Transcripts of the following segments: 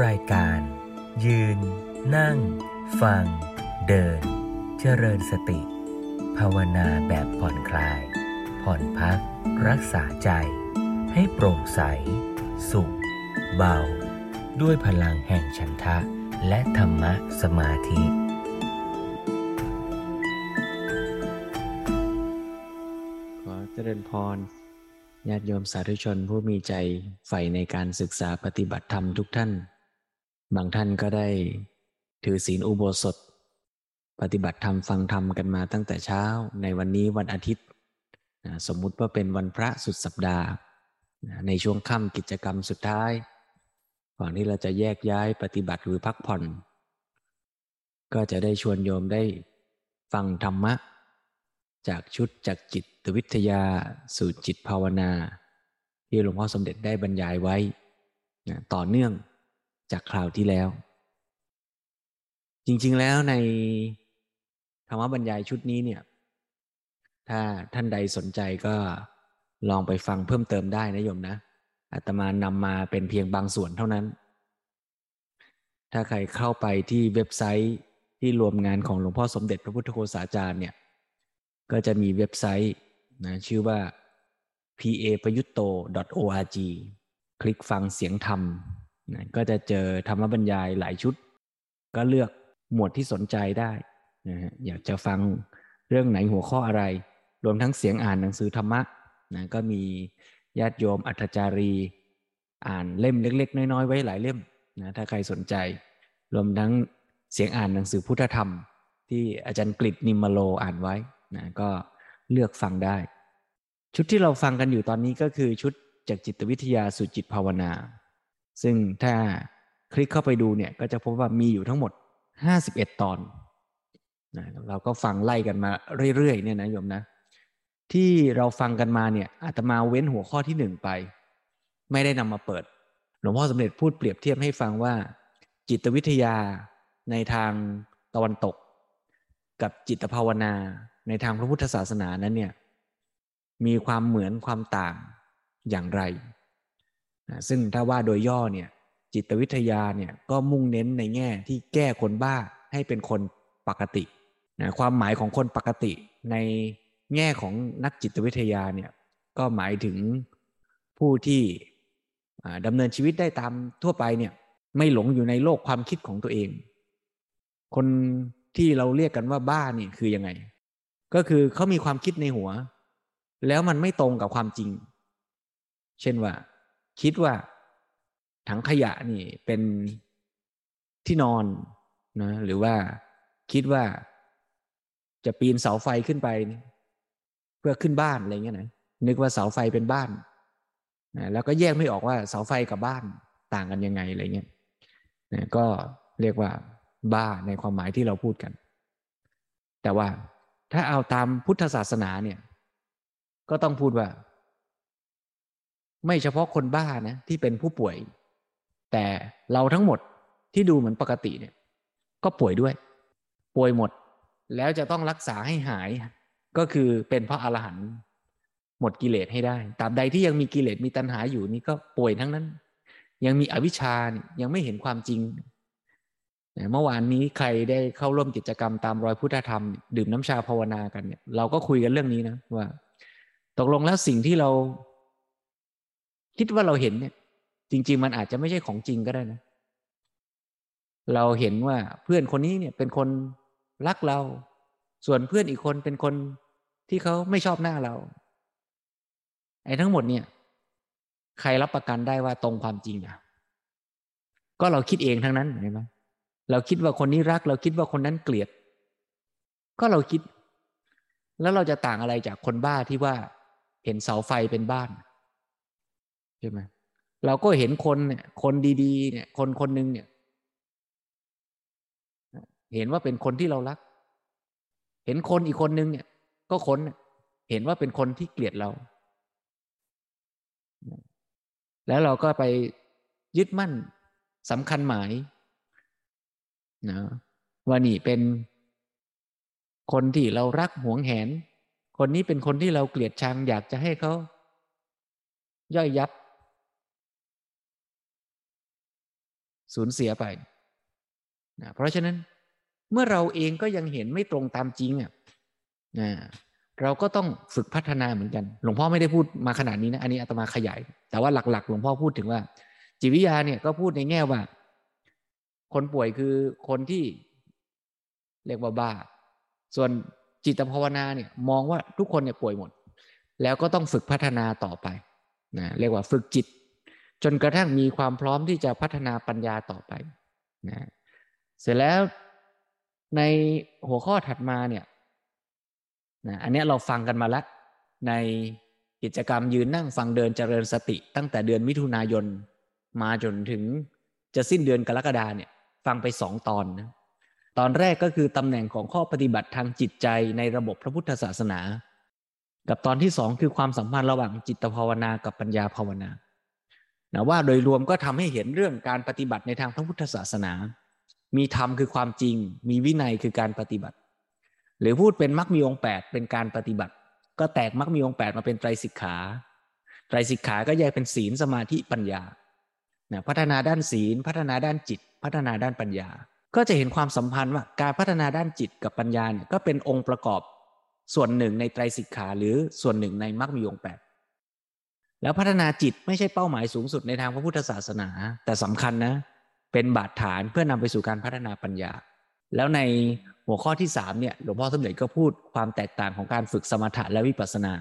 รายการ ยืน นั่ง ฟัง เดิน เจริญสติ ภาวนาแบบผ่อนคลาย ผ่อนพัก รักษาใจ ให้โปร่งใส สุข เบา ด้วยพลังแห่งฉันทะ และธรรมะสมาธิขอเจริญพรญาติโยมสาธุชนผู้มีใจใฝ่ในการศึกษาปฏิบัติธรรมทุกท่าน บางท่านก็ได้ถือศีลอุโบสถ ปฏิบัติธรรมฟังธรรมกันมาตั้งแต่เช้า ในวันนี้วันอาทิตย์ สมมุติว่าเป็นวันพระสุดสัปดาห์ ในช่วงค่ำกิจกรรมสุดท้าย ก่อนที่เราจะแยกย้ายปฏิบัติหรือพักผ่อน ก็จะได้ชวนโยมได้ฟังธรรมะ จากชุดจากจิตวิทยาสู่จิตภาวนา ที่หลวงพ่อสมเด็จได้บรรยายไว้ต่อเนื่อง จากคราวที่แล้ว จริง ๆ แล้วในธรรมบรรยายชุดนี้เนี่ย ถ้าท่านใดสนใจก็ลองไปฟังเพิ่มเติมได้นะโยมนะอาตมานำมาเป็นเพียงบางส่วนเท่านั้น ถ้าใครเข้าไปที่เว็บไซต์ที่รวมงานของหลวงพ่อสมเด็จพระพุทธโฆษาจารย์เนี่ย ก็จะมีเว็บไซต์นะชื่อว่า pa ประยุตโต org คลิกฟังเสียงธรรม นะก็จะเจอธรรมบรรยายหลายชุด ก็เลือกหมวดที่สนใจได้นะฮะอยากจะฟังเรื่องไหนหัวข้ออะไร รวมทั้งเสียงอ่านหนังสือธรรมะนะก็มีญาติโยมอัธจารี อ่านเล่มเล็ก ๆ น้อยๆไว้หลายเล่มนะถ้าใครสนใจ รวมทั้งเสียงอ่านหนังสือพุทธธรรม ที่อาจารย์กฤษนิมมโลอ่านไว้นะก็เลือกฟังได้ ชุดที่เราฟังกันอยู่ตอนนี้ก็คือชุดจากจิตวิทยาสู่จิตภาวนา ซึ่งถ้าคลิกเข้าไปดูเนี่ยก็จะพบว่ามีอยู่ทั้งหมด 51 ตอนนะเราก็ฟังไล่กันมาเรื่อยๆเนี่ยนะโยมนะ ที่เราฟังกันมาเนี่ยอาตมาเว้นหัวข้อที่หนึ่งไป ไม่ได้นำมาเปิด หลวงพ่อสมเด็จพูดเปรียบเทียบให้ฟังว่า จิตวิทยาในทางตะวันตก กับจิตภาวนาในทางพระพุทธศาสนานั้นเนี่ยมีความเหมือนความต่างอย่างไร ซึ่งถ้าว่าโดยย่อเนี่ยจิตวิทยาเนี่ยก็มุ่งเน้นในแง่ที่แก้คนบ้าให้เป็นคนปกตินะความหมายของคนปกติในแง่ของนักจิตวิทยาเนี่ยก็หมายถึงผู้ที่ดำเนินชีวิตได้ตามทั่วไปเนี่ยไม่หลงอยู่ในโลกความคิดของตัวเอง คนที่เราเรียกกันว่าบ้านี่ยคือยังไง ก็คือเขามีความคิดในหัว แล้วมันไม่ตรงกับความจริง เช่นว่า คิดว่าถังขยะนี่เป็นที่นอนนะหรือว่าคิดว่าจะปีนเสาไฟขึ้นไป เพื่อขึ้นบ้านอะไรเงี้ยนะนึกว่าเสาไฟเป็นบ้านนะแล้วก็แยกไม่ออกว่าเสาไฟกับบ้านต่างกันยังไงอะไรเงี้ยนะก็เรียกว่าบ้าในความหมายที่เราพูดกัน แต่ว่าถ้าเอาตามพุทธศาสนาเนี่ย ก็ต้องพูดว่า ไม่เฉพาะคนบ้านะที่เป็นผู้ป่วย แต่เราทั้งหมดที่ดูเหมือนปกติเนี่ย ก็ป่วยด้วย ป่วยหมด แล้วจะต้องรักษาให้หาย ก็คือเป็นพระอรหันต์หมดกิเลสให้ได้ตาบใดที่ยังมีกิเลสมีตัณหาอยู่นี่ก็ป่วยทั้งนั้น ยังมีอวิชชาเนี่ยยังไม่เห็นความจริงเมื่อวานนี้ใครได้เข้าร่วมกิจกรรมตามรอยพุทธธรรม ดื่มน้ำชาภาวนากันเนี่ยเราก็คุยกันเรื่องนี้นะว่า ตกลงแล้วสิ่งที่เรา คิดว่าเราเห็นเนี่ย จริง ๆ มันอาจจะไม่ใช่ของจริงก็ได้นะ เราเห็นว่าเพื่อนคนนี้เนี่ยเป็นคนรักเรา ส่วนเพื่อนอีกคนเป็นคนที่เขาไม่ชอบหน้าเรา ไอ้ทั้งหมดเนี่ย ใครรับประกันได้ว่าตรงความจริงอะ ก็เราคิดเองทั้งนั้นเห็นไหมเราคิดว่าคนนี้รัก เราคิดว่าคนนั้นเกลียด ก็เราคิด แล้วเราจะต่างอะไรจากคนบ้าที่ว่าเห็นเสาไฟเป็นบ้าน ใช่ไหมเราก็เห็นคนเนี่ยคนดีๆ เนี่ย คนคนหนึ่งเนี่ย เห็นว่าเป็นคนที่เรารัก เห็นคนอีกคนนึงเนี่ย ก็คนเห็นว่าเป็นคนที่เกลียดเรา แล้วเราก็ไปยึดมั่นสำคัญหมายนะว่านี่เป็นคนที่เรารักหวงแหน คนนี้เป็นคนที่เราเกลียดชัง อยากจะให้เขาย่อยยับ สูญเสียไปนะเพราะฉะนั้นเมื่อเราเองก็ยังเห็นไม่ตรงตามจริงอะนะเราก็ต้องฝึกพัฒนาเหมือนกัน หลวงพ่อไม่ได้พูดมาขนาดนี้นะ อันนี้อาตมาขยาย แต่ว่าหลักๆ หลวงพ่อพูดถึงว่า จิตวิทยาเนี่ยก็พูดในแง่ว่า คนป่วยคือคนที่เรียกว่าบ้า ส่วนจิตภาวนาเนี่ยมองว่าทุกคนเนี่ยป่วยหมด แล้วก็ต้องฝึกพัฒนาต่อไปนะเรียกว่าฝึกจิต จนกระทั่งมีความพร้อมที่จะพัฒนาปัญญาต่อไปนะเสร็จแล้วในหัวข้อถัดมาเนี่ยนะอันนี้เราฟังกันมาแล้วในกิจกรรมยืนนั่งฟังเดินเจริญสติ ตั้งแต่เดือนมิถุนายนมาจนถึงจะสิ้นเดือนกรกฎาเนี่ย ฟังไปสองตอนนะตอนแรกก็คือตำแหน่งของข้อปฏิบัติทางจิตใจในระบบพระพุทธศาสนา กับตอนที่สองคือความสัมพันธ์ระหว่างจิตภาวนากับปัญญาภาวนา นะว่าโดยรวมก็ทำให้เห็นเรื่องการปฏิบัติในทางพระพุทธศาสนา มีธรรมคือความจริง มีวินัยคือการปฏิบัติ หรือพูดเป็นมรรคมีองค์แปดเป็นการปฏิบัติ ก็แตกมรรคมีองค์แปดมาเป็นไตรสิกขาไตรสิกขาก็แยกเป็นศีลสมาธิปัญญานะพัฒนาด้านศีล พัฒนาด้านจิต พัฒนาด้านปัญญา ก็จะเห็นความสัมพันธ์ว่าการพัฒนาด้านจิตกับปัญญาเนี่ยก็เป็นองค์ประกอบส่วนหนึ่งในไตรสิกขาหรือส่วนหนึ่งในมรรคมีองค์แปด แล้วพัฒนาจิตไม่ใช่เป้าหมายสูงสุดในทางพระพุทธศาสนา แต่สำคัญนะ เป็นบาดฐานเพื่อนำไปสู่การพัฒนาปัญญา แล้วในหัวข้อที่สามเนี่ยหลวงพ่อสมเด็จก็พูดความแตกต่างของการฝึกสมถะและวิปัสสนา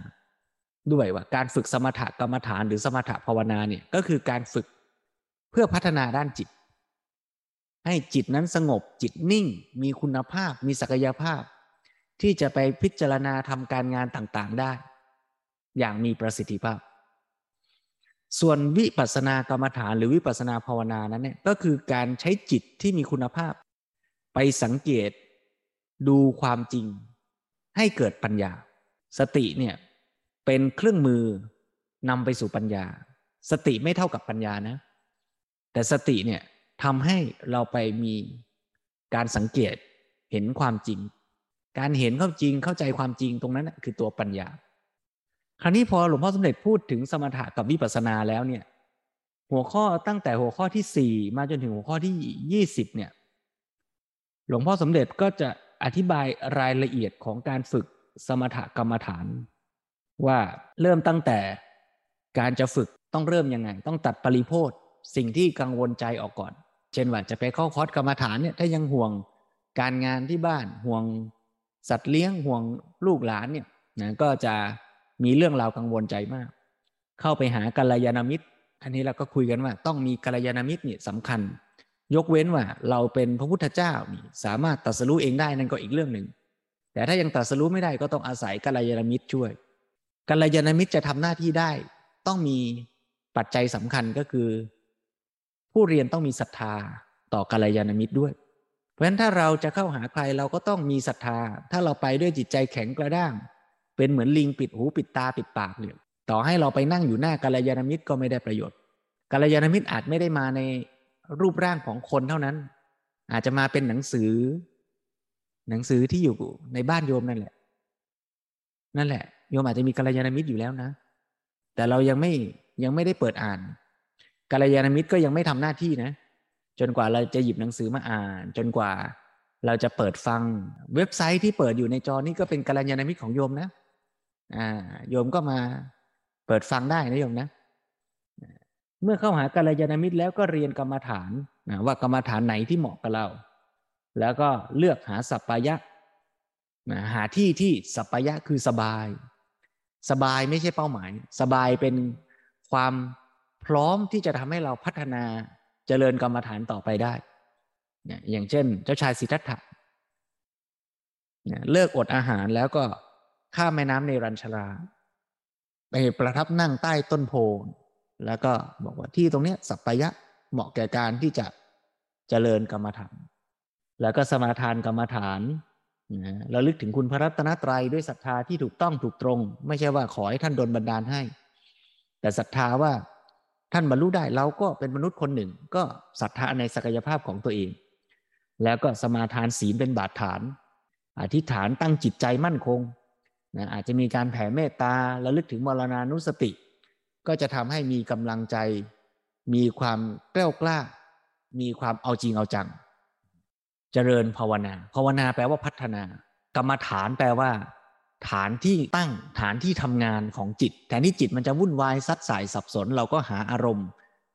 ด้วยว่าการฝึกสมถะกรรมฐานหรือสมถะภาวนาเนี่ยก็คือการฝึกเพื่อพัฒนาด้านจิต ให้จิตนั้นสงบจิตนิ่ง มีคุณภาพ มีศักยภาพ ที่จะไปพิจารณาทำการงานต่างๆได้ อย่างมีประสิทธิภาพ ส่วนวิปัสสนากรรมฐานหรือวิปัสสนาภาวนานั้นเนี่ยก็คือการใช้จิตที่มีคุณภาพ ไปสังเกตดูความจริง ให้เกิดปัญญา สติเนี่ยเป็นเครื่องมือนำไปสู่ปัญญา สติไม่เท่ากับปัญญานะ แต่สติเนี่ยทำให้เราไปมีการสังเกตเห็นความจริง การเห็นความจริงเข้าใจความจริงตรงนั้นคือตัวปัญญา คราวนี้พอหลวงพ่อสมเด็จพูดถึงสมถะกับวิปัสสนาแล้วเนี่ย หัวข้อตั้งแต่หัวข้อที่สี่มาจนถึงหัวข้อที่ยี่สิบเนี่ย หลวงพ่อสมเด็จก็จะอธิบายรายละเอียดของการฝึกสมถกรรมฐาน ว่าเริ่มตั้งแต่การจะฝึกต้องเริ่มยังไง ต้องตัดปริโพธสิ่งที่กังวลใจออกก่อน เช่นว่าจะไปเข้าคอร์สกรรมฐานเนี่ยถ้ายังห่วงการงานที่บ้านห่วงสัตว์เลี้ยงห่วงลูกหลานเนี่ยนะก็จะ มีเรื่องราวกังวลใจมาก เข้าไปหากัลยาณมิตร อันนี้เราก็คุยกันว่า ต้องมีกัลยาณมิตรเนี่ยสำคัญ ยกเว้นว่าเราเป็นพระพุทธเจ้านี่สามารถตัดสู้เองได้นั่นก็อีกเรื่องหนึ่งแต่ถ้ายังตัดสู้ไม่ได้ก็ต้องอาศัยกัลยาณมิตรช่วยกัลยาณมิตรจะทำหน้าที่ได้ ต้องมีปัจจัยสำคัญก็คือ ผู้เรียนต้องมีศรัทธาต่อกัลยาณมิตรด้วย เพราะฉะนั้นถ้าเราจะเข้าหาใครเราก็ต้องมีศรัทธา ถ้าเราไปด้วยจิตใจแข็งกระด้าง เป็นเหมือนลิงปิดหูปิดตาปิดปากเนี่ยต่อให้เราไปนั่งอยู่หน้ากัลยาณมิตรก็ไม่ได้ประโยชน์กัลยาณมิตรอาจไม่ได้มาในรูปร่างของคนเท่านั้น อาจจะมาเป็นหนังสือ หนังสือที่อยู่ในบ้านโยมนั่นแหละ นั่นแหละโยมอาจจะมีกัลยาณมิตรอยู่แล้วนะ แต่เรายังไม่ยังไม่ได้เปิดอ่านกัลยาณมิตรก็ยังไม่ทำหน้าที่นะ จนกว่าเราจะหยิบหนังสือมาอ่าน จนกว่าเราจะเปิดฟังเว็บไซต์ที่เปิดอยู่ในจอนี่ก็เป็นกัลยาณมิตรของโยมนะ อ่าโยมก็มาเปิดฟังได้นะโยมนะ เมื่อเข้าหากัลยาณมิตรแล้วก็เรียนกรรมฐานนะว่ากรรมฐานไหนที่เหมาะกับเรา แล้วก็เลือกหาสัพพยะนะหาที่ที่สัพพยะคือสบาย สบายไม่ใช่เป้าหมาย สบายเป็นความพร้อมที่จะทำให้เราพัฒนาเจริญกรรมฐานต่อไปได้อย่างเช่น เจ้าชายสิทธัตถะเลิกอดอาหารแล้วก็ ข้ามแม่น้ำในรัญชราไปประทับนั่งใต้ต้นโพแล้วก็บอกว่าที่ตรงนี้สัปยะเหมาะแก่การที่จะเจริญกรรมฐาน แล้วก็สมาทานกรรมฐานนะเราลึกถึงคุณพระรัตนตรัยด้วยศรัทธาที่ถูกต้องถูกตรง ไม่ใช่ว่าขอให้ท่านดลบันดาลให้ แต่ศรัทธาว่าท่านบรรลุได้เราก็เป็นมนุษย์คนหนึ่ง ก็ศรัทธาในศักยภาพของตัวเอง แล้วก็สมาทานศีลเป็นบาดฐาน อธิษฐานตั้งจิตใจมั่นคง นะอาจจะมีการแผ่เมตตาระลึกถึงมรณานุสติ ก็จะทำให้มีกำลังใจ มีความกล้ากล้า มีความเอาจริงเอาจัง เจริญภาวนา ภาวนาแปลว่าพัฒนา กรรมฐานแปลว่า ฐานที่ตั้งฐานที่ทำงานของจิตแต่นี่จิตมันจะวุ่นวายซัดสายสับสน เราก็หาอารมณ์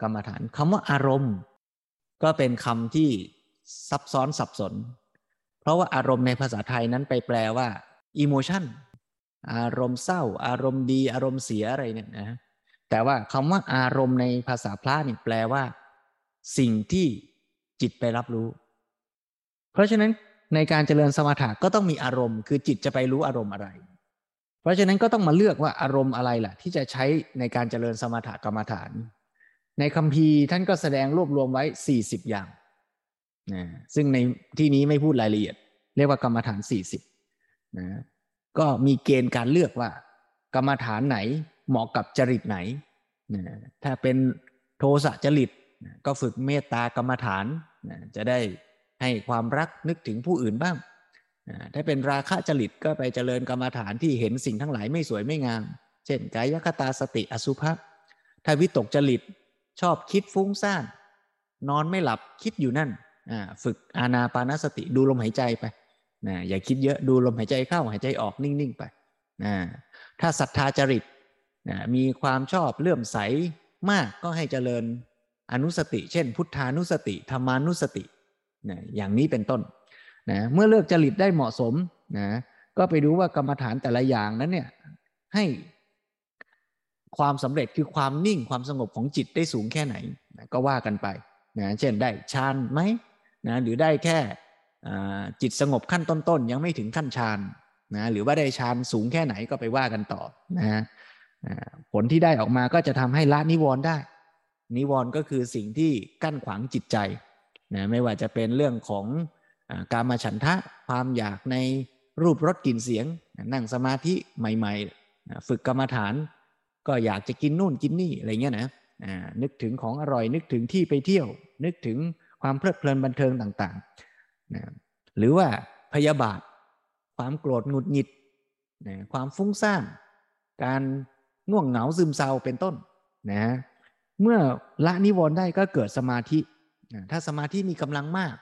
กรรมฐานคำว่าอารมณ์ ก็เป็นคำที่ซับซ้อนสับสน เพราะว่าอารมณ์ในภาษาไทยนั้นไปแปลว่า emotion อารมณ์เศร้า อารมณ์ดี อารมณ์เสียอะไรเนี่ยนะแต่ว่าคำว่าอารมณ์ในภาษาพระนี่แปลว่า สิ่งที่จิตไปรับรู้ เพราะฉะนั้นในการเจริญสมถะก็ต้องมีอารมณ์ คือจิตจะไปรู้อารมณ์อะไร เพราะฉะนั้นก็ต้องมาเลือกว่าอารมณ์อะไรล่ะ ที่จะใช้ในการเจริญสมถะกรรมฐาน ในคำพีท่านก็แสดงรวบรวมไว้ 40 อย่างนะซึ่งในที่นี้ไม่พูดรายละเอียด เรียกว่ากรรมฐาน 40นะ ก็มีเกณฑ์การเลือกว่า กรรมฐานไหนเหมาะกับจริตไหน ถ้าเป็นโทสะจริตก็ฝึกเมตตากรรมฐาน จะได้ให้ความรักนึกถึงผู้อื่นบ้าง ถ้าเป็นราคะจริตก็ไปเจริญกรรมฐานที่เห็นสิ่งทั้งหลายไม่สวยไม่งาม เช่นกายคตาสติอสุภะถ้าวิตกจริตชอบคิดฟุ้งซ่านนอนไม่หลับคิดอยู่นั่นฝึกอานาปานสติดูลมหายใจไป นะอย่าคิดเยอะดูลมหายใจเข้าหายใจออกนิ่งๆไปนะถ้าศรัทธาจริตนะมีความชอบเลื่อมใสมากก็ให้เจริญอนุสติ เช่น พุทธานุสติธรรมานุสตินะอย่างนี้เป็นต้นนะเมื่อเลือกจริตได้เหมาะสมนะก็ไปดูว่ากรรมฐานแต่ละอย่างนั้นเนี่ยให้ความสำเร็จคือความนิ่งความสงบของจิตได้สูงแค่ไหนนะก็ว่ากันไปนะเช่นได้ฌานไหมนะหรือได้แค่ จิตสงบขั้นต้นๆ ยังไม่ถึงขั้นฌานนะหรือว่าได้ฌานสูงแค่ไหนก็ไปว่ากันต่อนะผลที่ได้ออกมาก็จะทำให้ละนิวรณ์ได้ นิวรณ์ก็คือสิ่งที่กั้นขวางจิตใจนะไม่ว่าจะเป็นเรื่องของการมาฉันทะความอยากในรูปรสกลิ่นเสียง นั่งสมาธิใหม่ๆ ฝึกกรรมฐาน ก็อยากจะกินนู่นกินนี่อะไรเงี้ยนะนึกถึงของอร่อยนึกถึงที่ไปเที่ยว นึกถึงความเพลิดเพลินบันเทิงต่าง นะหรือว่าพยาบาท ความโกรธหงุดหงิดนะความฟุ้งซ่านการง่วงเหงาซึมเศร้าเป็นต้นนะเมื่อละนิวรณ์ได้ก็เกิดสมาธินะถ้าสมาธิมีกำลังมาก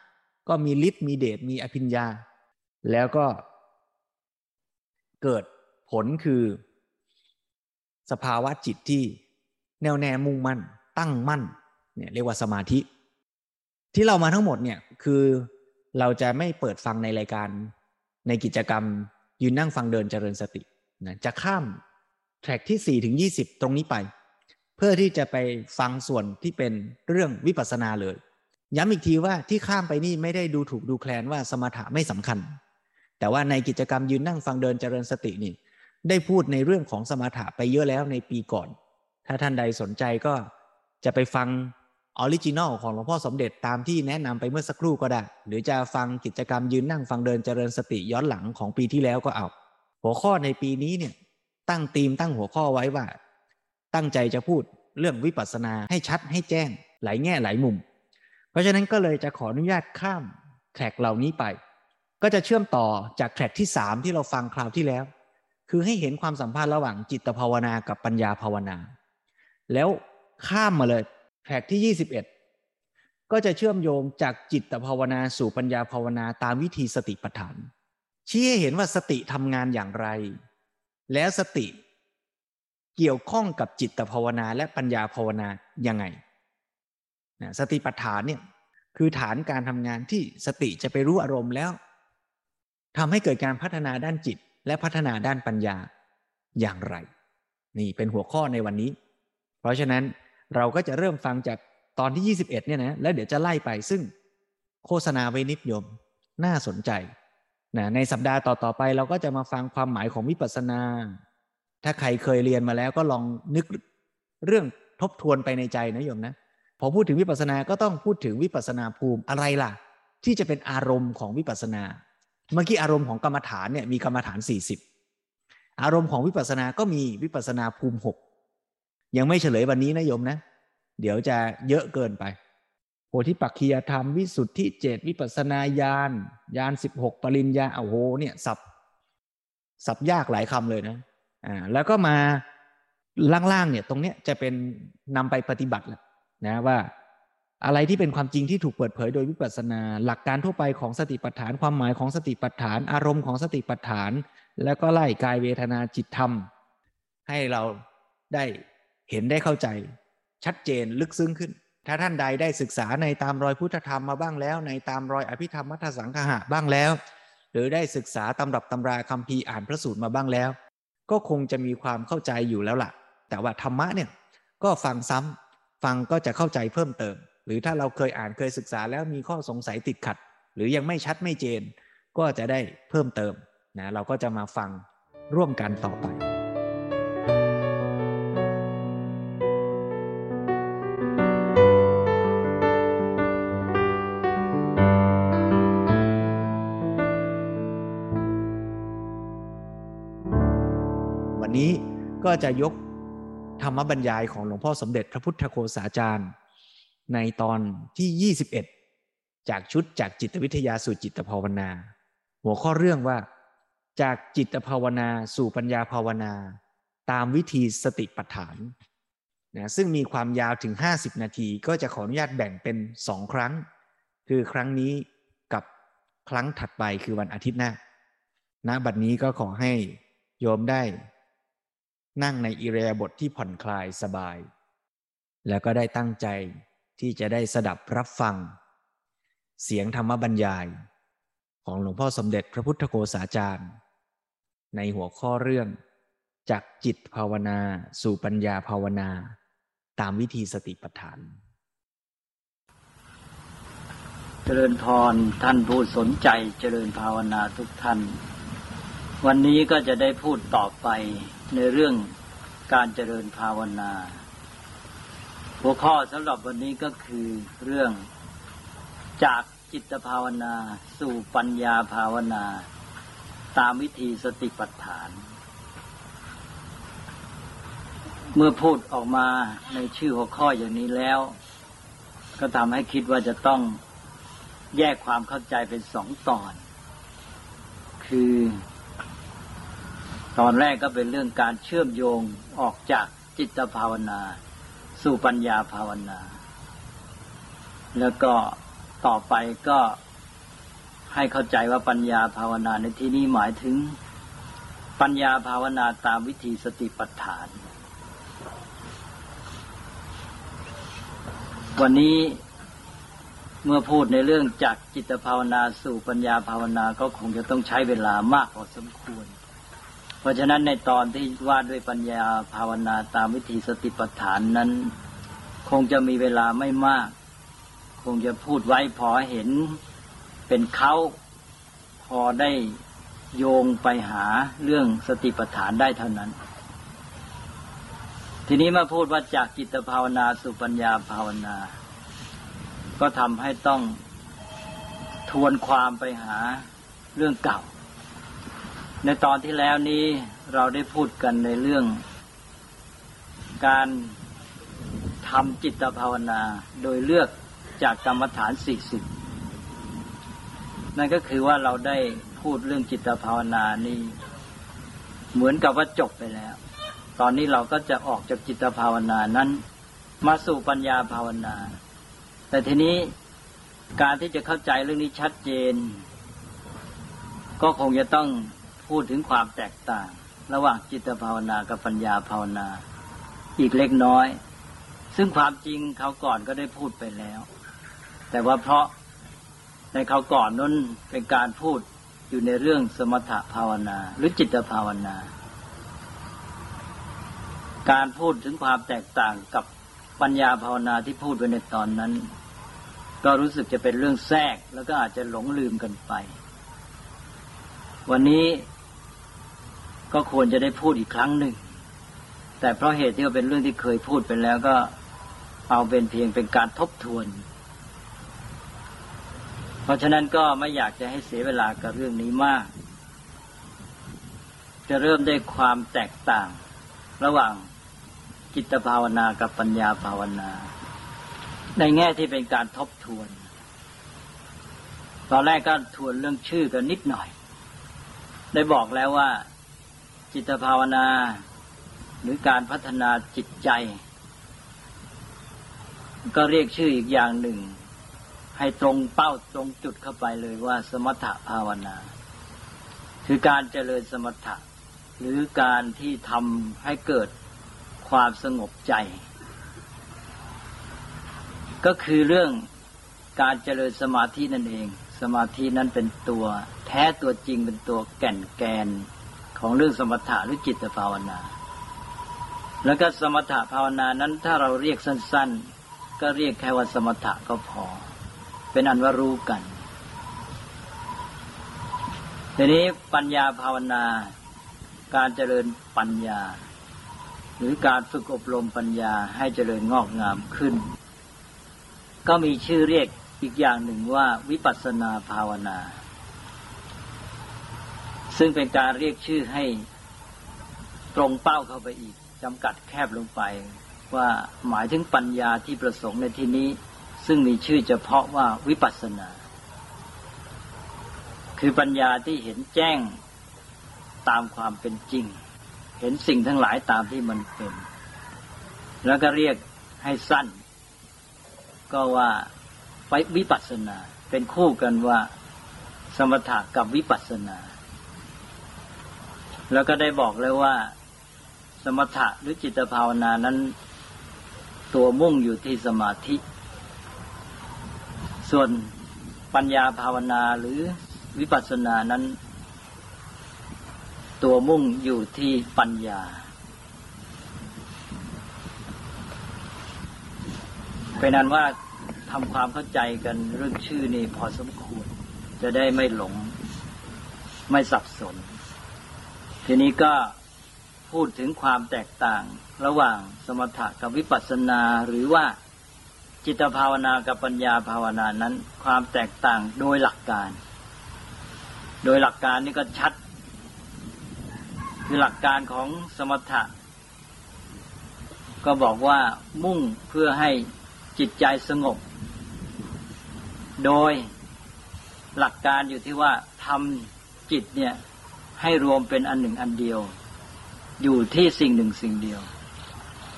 ก็มีฤทธิ์มีเดชมีอภิญญา แล้วก็เกิดผลคือ สภาวะจิตที่แน่วแน่มุ่งมั่น ตั้งมั่นเนี่ยเรียกว่าสมาธิ ที่เรามาทั้งหมดเนี่ยคือ เราจะไม่เปิดฟังในรายการในกิจกรรม ยืนนั่งฟังเดินเจริญสตินะจะข้ามแทร็กที่ 4 ถึง 20 ตรงนี้ไป เพื่อที่จะไปฟังส่วนที่เป็นเรื่องวิปัสสนาเลย ย้ำอีกทีว่าที่ข้ามไปนี่ไม่ได้ดูถูกดูแคลนว่าสมถะไม่สำคัญ แต่ว่าในกิจกรรมยืนนั่งฟังเดินเจริญสตินี่ได้พูดในเรื่องของสมถะไปเยอะแล้วในปีก่อน ถ้าท่านใดสนใจก็จะไปฟัง original ของหลวงพ่อสมเด็จตามที่แนะนำไปเมื่อสักครู่ก็ได้ หรือจะฟังกิจกรรมยืนนั่งฟังเดินเจริญสติย้อนหลังของปีที่แล้วก็เอา หัวข้อในปีนี้เนี่ยตั้งธีมตั้งหัวข้อไว้ว่า ตั้งใจจะพูดเรื่องวิปัสสนาให้ชัดให้แจ้ง หลายแง่หลายมุม เพราะฉะนั้นก็เลยจะขออนุญาตข้าม track เหล่านี้ไป ก็จะเชื่อมต่อจากแทร็กที่สามที่เราฟังคราวที่แล้ว คือให้เห็นความสัมพันธ์ระหว่างจิตภาวนากับปัญญาภาวนา แล้วข้ามมาเลย แทร็กที่ 21 ก็จะเชื่อมโยงจากจิตภาวนาสู่ปัญญาภาวนาตามวิธีสติปัฏฐาน ชี้ให้เห็นว่าสติทำงานอย่างไร แล้วสติเกี่ยวข้องกับจิตภาวนาและปัญญาภาวนายังไงสติปัฏฐานเนี่ยคือฐานการทำงานที่สติจะไปรู้อารมณ์แล้วทำให้เกิดการพัฒนาด้านจิตและพัฒนาด้านปัญญาอย่างไร นี่เป็นหัวข้อในวันนี้ เพราะฉะนั้น เราก็จะเริ่มฟังจากตอนที่ 21เนี่ยนะแล้วเดี๋ยวจะไล่ไปซึ่งโฆษณาไว้นิดยมน่าสนใจนะในสัปดาห์ต่อๆไปเราก็จะมาฟังความหมายของวิปัสสนา ถ้าใครเคยเรียนมาแล้วก็ลองนึกเรื่องทบทวนไปในใจนะโยมนะพอพูดถึงวิปัสสนาก็ต้องพูดถึงวิปัสสนาภูมิอะไรล่ะ ที่จะเป็นอารมณ์ของวิปัสสนา เมื่อกี้อารมณ์ของกรรมฐานเนี่ยมีกรรมฐาน 40 อารมณ์ของวิปัสสนาก็มีวิปัสสนาภูมิ 6 ยังไม่เฉลยวันนี้นะโยมนะ เดี๋ยวจะเยอะเกินไปโพธิปักคียธรรมวิสุทธิเจตวิปัสนาญาณญาณสิบหกปริญญาโอ้โหเนี่ยสับสับยากหลายคำเลยนะอ่าแล้วก็มาล่างๆเนี่ยตรงเนี้ยจะเป็นนำไปปฏิบัติแหละนะว่าอะไรที่เป็นความจริงที่ถูกเปิดเผยโดยวิปัสสนา หลักการทั่วไปของสติปัฏฐาน ความหมายของสติปัฏฐาน อารมณ์ของสติปัฏฐาน แล้วก็ไล่กายเวทนาจิตธรรม ให้เราได้ เห็นได้เข้าใจชัดเจนลึกซึ้งขึ้น ถ้าท่านใดได้ศึกษาในตามรอยพุทธธรรมมาบ้างแล้ว ในตามรอยอภิธรรมมัทสังคหะบ้างแล้ว หรือได้ศึกษาตำรับตำราคัมภีร์อ่านพระสูตรมาบ้างแล้ว ก็คงจะมีความเข้าใจอยู่แล้วล่ะ แต่ว่าธรรมะเนี่ยก็ฟังซ้ำฟังก็จะเข้าใจเพิ่มเติม หรือถ้าเราเคยอ่านเคยศึกษาแล้วมีข้อสงสัยติดขัด หรือยังไม่ชัดไม่เจน ก็จะได้เพิ่มเติมนะเราก็จะมาฟังร่วมกันต่อไป จะยกธรรมบรรยายของหลวงพ่อสมเด็จพระพุทธโฆษาจารย์ ในตอนที่ 21 จากชุดจากจิตวิทยาสู่จิตภาวนา หัวข้อเรื่องว่า จากจิตภาวนาสู่ปัญญาภาวนา ตามวิธีสติปัฏฐานนะซึ่งมีความยาวถึง 50 นาทีก็จะขออนุญาตแบ่งเป็นสองครั้ง คือครั้งนี้กับครั้งถัดไปคือวันอาทิตย์หน้าณบัดนี้ก็ขอให้โยมได้ นั่งในอิเรียาบทที่ผ่อนคลายสบาย แล้วก็ได้ตั้งใจที่จะได้สดับรับฟัง เสียงธรรมบรรยาย ของหลวงพ่อสมเด็จพระพุทธโฆษาจารย์ ในหัวข้อเรื่องจากจิตภาวนาสู่ปัญญาภาวนา ตามวิธีสติปัฏฐาน เจริญพรท่านผู้สนใจเจริญภาวนาทุกท่าน วันนี้ก็จะได้พูดต่อไป ในเรื่องการเจริญภาวนา หัวข้อสำหรับวันนี้ก็คือเรื่องจากจิตภาวนา สู่ปัญญาภาวนา ตามวิธีสติปัฏฐาน เมื่อพูดออกมาในชื่อหัวข้ออย่างนี้แล้ว ก็ทำให้คิดว่าจะต้องแยกความเข้าใจเป็นสองตอน คือ ตอนแรกก็เป็นเรื่องการเชื่อมโยงออกจากจิตภาวนา สู่ปัญญาภาวนา แล้วก็ต่อไปก็ให้เข้าใจว่าปัญญาภาวนาในที่นี้หมายถึง ปัญญาภาวนาตามวิธีสติปัฏฐาน วันนี้เมื่อพูดในเรื่องจากจิตภาวนาสู่ปัญญาภาวนาก็คงจะต้องใช้เวลามากพอสมควร เพราะฉะนั้นในตอนที่ว่าด้วยปัญญาภาวนาตามวิธีสติปัฏฐานนั้น คงจะมีเวลาไม่มาก คงจะพูดไว้พอเห็นเป็นเขาพอได้โยงไปหาเรื่องสติปัฏฐานได้เท่านั้น ทีนี้มาพูดว่าจากจิตภาวนาสู่ปัญญาภาวนา ก็ทำให้ต้องทวนความไปหาเรื่องเก่า ในตอนที่แล้วนี้เราได้พูดกันในเรื่อง การทำจิตภาวนาโดยเลือกจากกรรมฐานสี่สิบนั่นก็คือว่าเราได้พูดเรื่องจิตภาวนานี่เหมือนกับว่าจบไปแล้ว ตอนนี้เราก็จะออกจากจิตภาวนานั้น มาสู่ปัญญาภาวนา แต่ทีนี้การที่จะเข้าใจเรื่องนี้ชัดเจน ก็คงจะต้อง พูดถึงความแตกต่าง ระหว่างจิตภาวนากับปัญญาภาวนา อีกเล็กน้อย ซึ่งความจริงเขาก่อนก็ได้พูดไปแล้ว แต่ว่าเพราะในเขาก่อนนั้นเป็นการพูดอยู่ในเรื่องสมถภาวนา หรือจิตภาวนา การพูดถึงความแตกต่างกับปัญญาภาวนาที่พูดไว้ในตอนนั้น ก็รู้สึกจะเป็นเรื่องแทรกแล้วก็อาจจะหลงลืมกันไป วันนี้ ก็ควรจะได้พูดอีกครั้งหนึ่ง แต่เพราะเหตุที่เป็นเรื่องที่เคยพูดไปแล้วก็เอาเป็นเพียงเป็นการทบทวน เพราะฉะนั้นก็ไม่อยากจะให้เสียเวลากับเรื่องนี้มาก จะเริ่มได้ความแตกต่าง ระหว่างจิตภาวนากับปัญญาภาวนา ในแง่ที่เป็นการทบทวน ตอนแรกก็ทวนเรื่องชื่อกันนิดหน่อย ได้บอกแล้วว่า จิตภาวนา หรือการพัฒนาจิตใจ ก็เรียกชื่ออีกอย่างหนึ่ง ให้ตรงเป้าตรงจุดเข้าไปเลยว่า สมถภาวนา คือการเจริญสมถะ หรือการที่ทำให้เกิดความสงบใจ ก็คือเรื่องการเจริญสมาธินั่นเอง สมาธินั้นเป็นตัว แท้ตัวจริงเป็นตัวแก่นแกน ของเรื่องสมถะหรือจิตภาวนา แล้วก็สมถะภาวนานั้นถ้าเราเรียกสั้น ๆ ก็เรียกแค่ว่าสมถะก็พอ เป็นอันว่ารู้กัน ทีนี้ปัญญาภาวนา การเจริญปัญญา หรือการฝึกอบรมปัญญาให้เจริญงอกงามขึ้น ก็มีชื่อเรียกอีกอย่างหนึ่งว่าวิปัสสนาภาวนา ซึ่งเป็นการเรียกชื่อให้ตรงเป้าเข้าไปอีกจำกัดแคบลงไป ว่าหมายถึงปัญญาที่ประสงค์ในที่นี้ ซึ่งมีชื่อเฉพาะว่าวิปัสสนา คือปัญญาที่เห็นแจ้งตามความเป็นจริง เห็นสิ่งทั้งหลายตามที่มันเป็น แล้วก็เรียกให้สั้น ก็ว่าไปวิปัสสนา เป็นคู่กันว่า สมถะกับวิปัสสนา แล้วก็ได้บอกเลยว่า สมถะหรือจิตภาวนานั้น ตัวมุ่งอยู่ที่สมาธิ ส่วนปัญญาภาวนาหรือวิปัสสนานั้น ตัวมุ่งอยู่ที่ปัญญา เป็นนั้นว่าทำความเข้าใจกันเรื่องชื่อนี่พอสมควร จะได้ไม่หลงไม่สับสน ทีนี้ก็พูดถึงความแตกต่างระหว่างสมถะกับวิปัสสนาหรือว่าจิตภาวนากับปัญญาภาวนานั้น ความแตกต่างโดยหลักการ โดยหลักการนี่ก็ชัด คือหลักการของสมถะ ก็บอกว่ามุ่งเพื่อให้จิตใจสงบ โดยหลักการอยู่ที่ว่าทำจิตเนี่ย ให้รวมเป็นอันหนึ่งอันเดียว อยู่ที่สิ่งหนึ่งสิ่งเดียว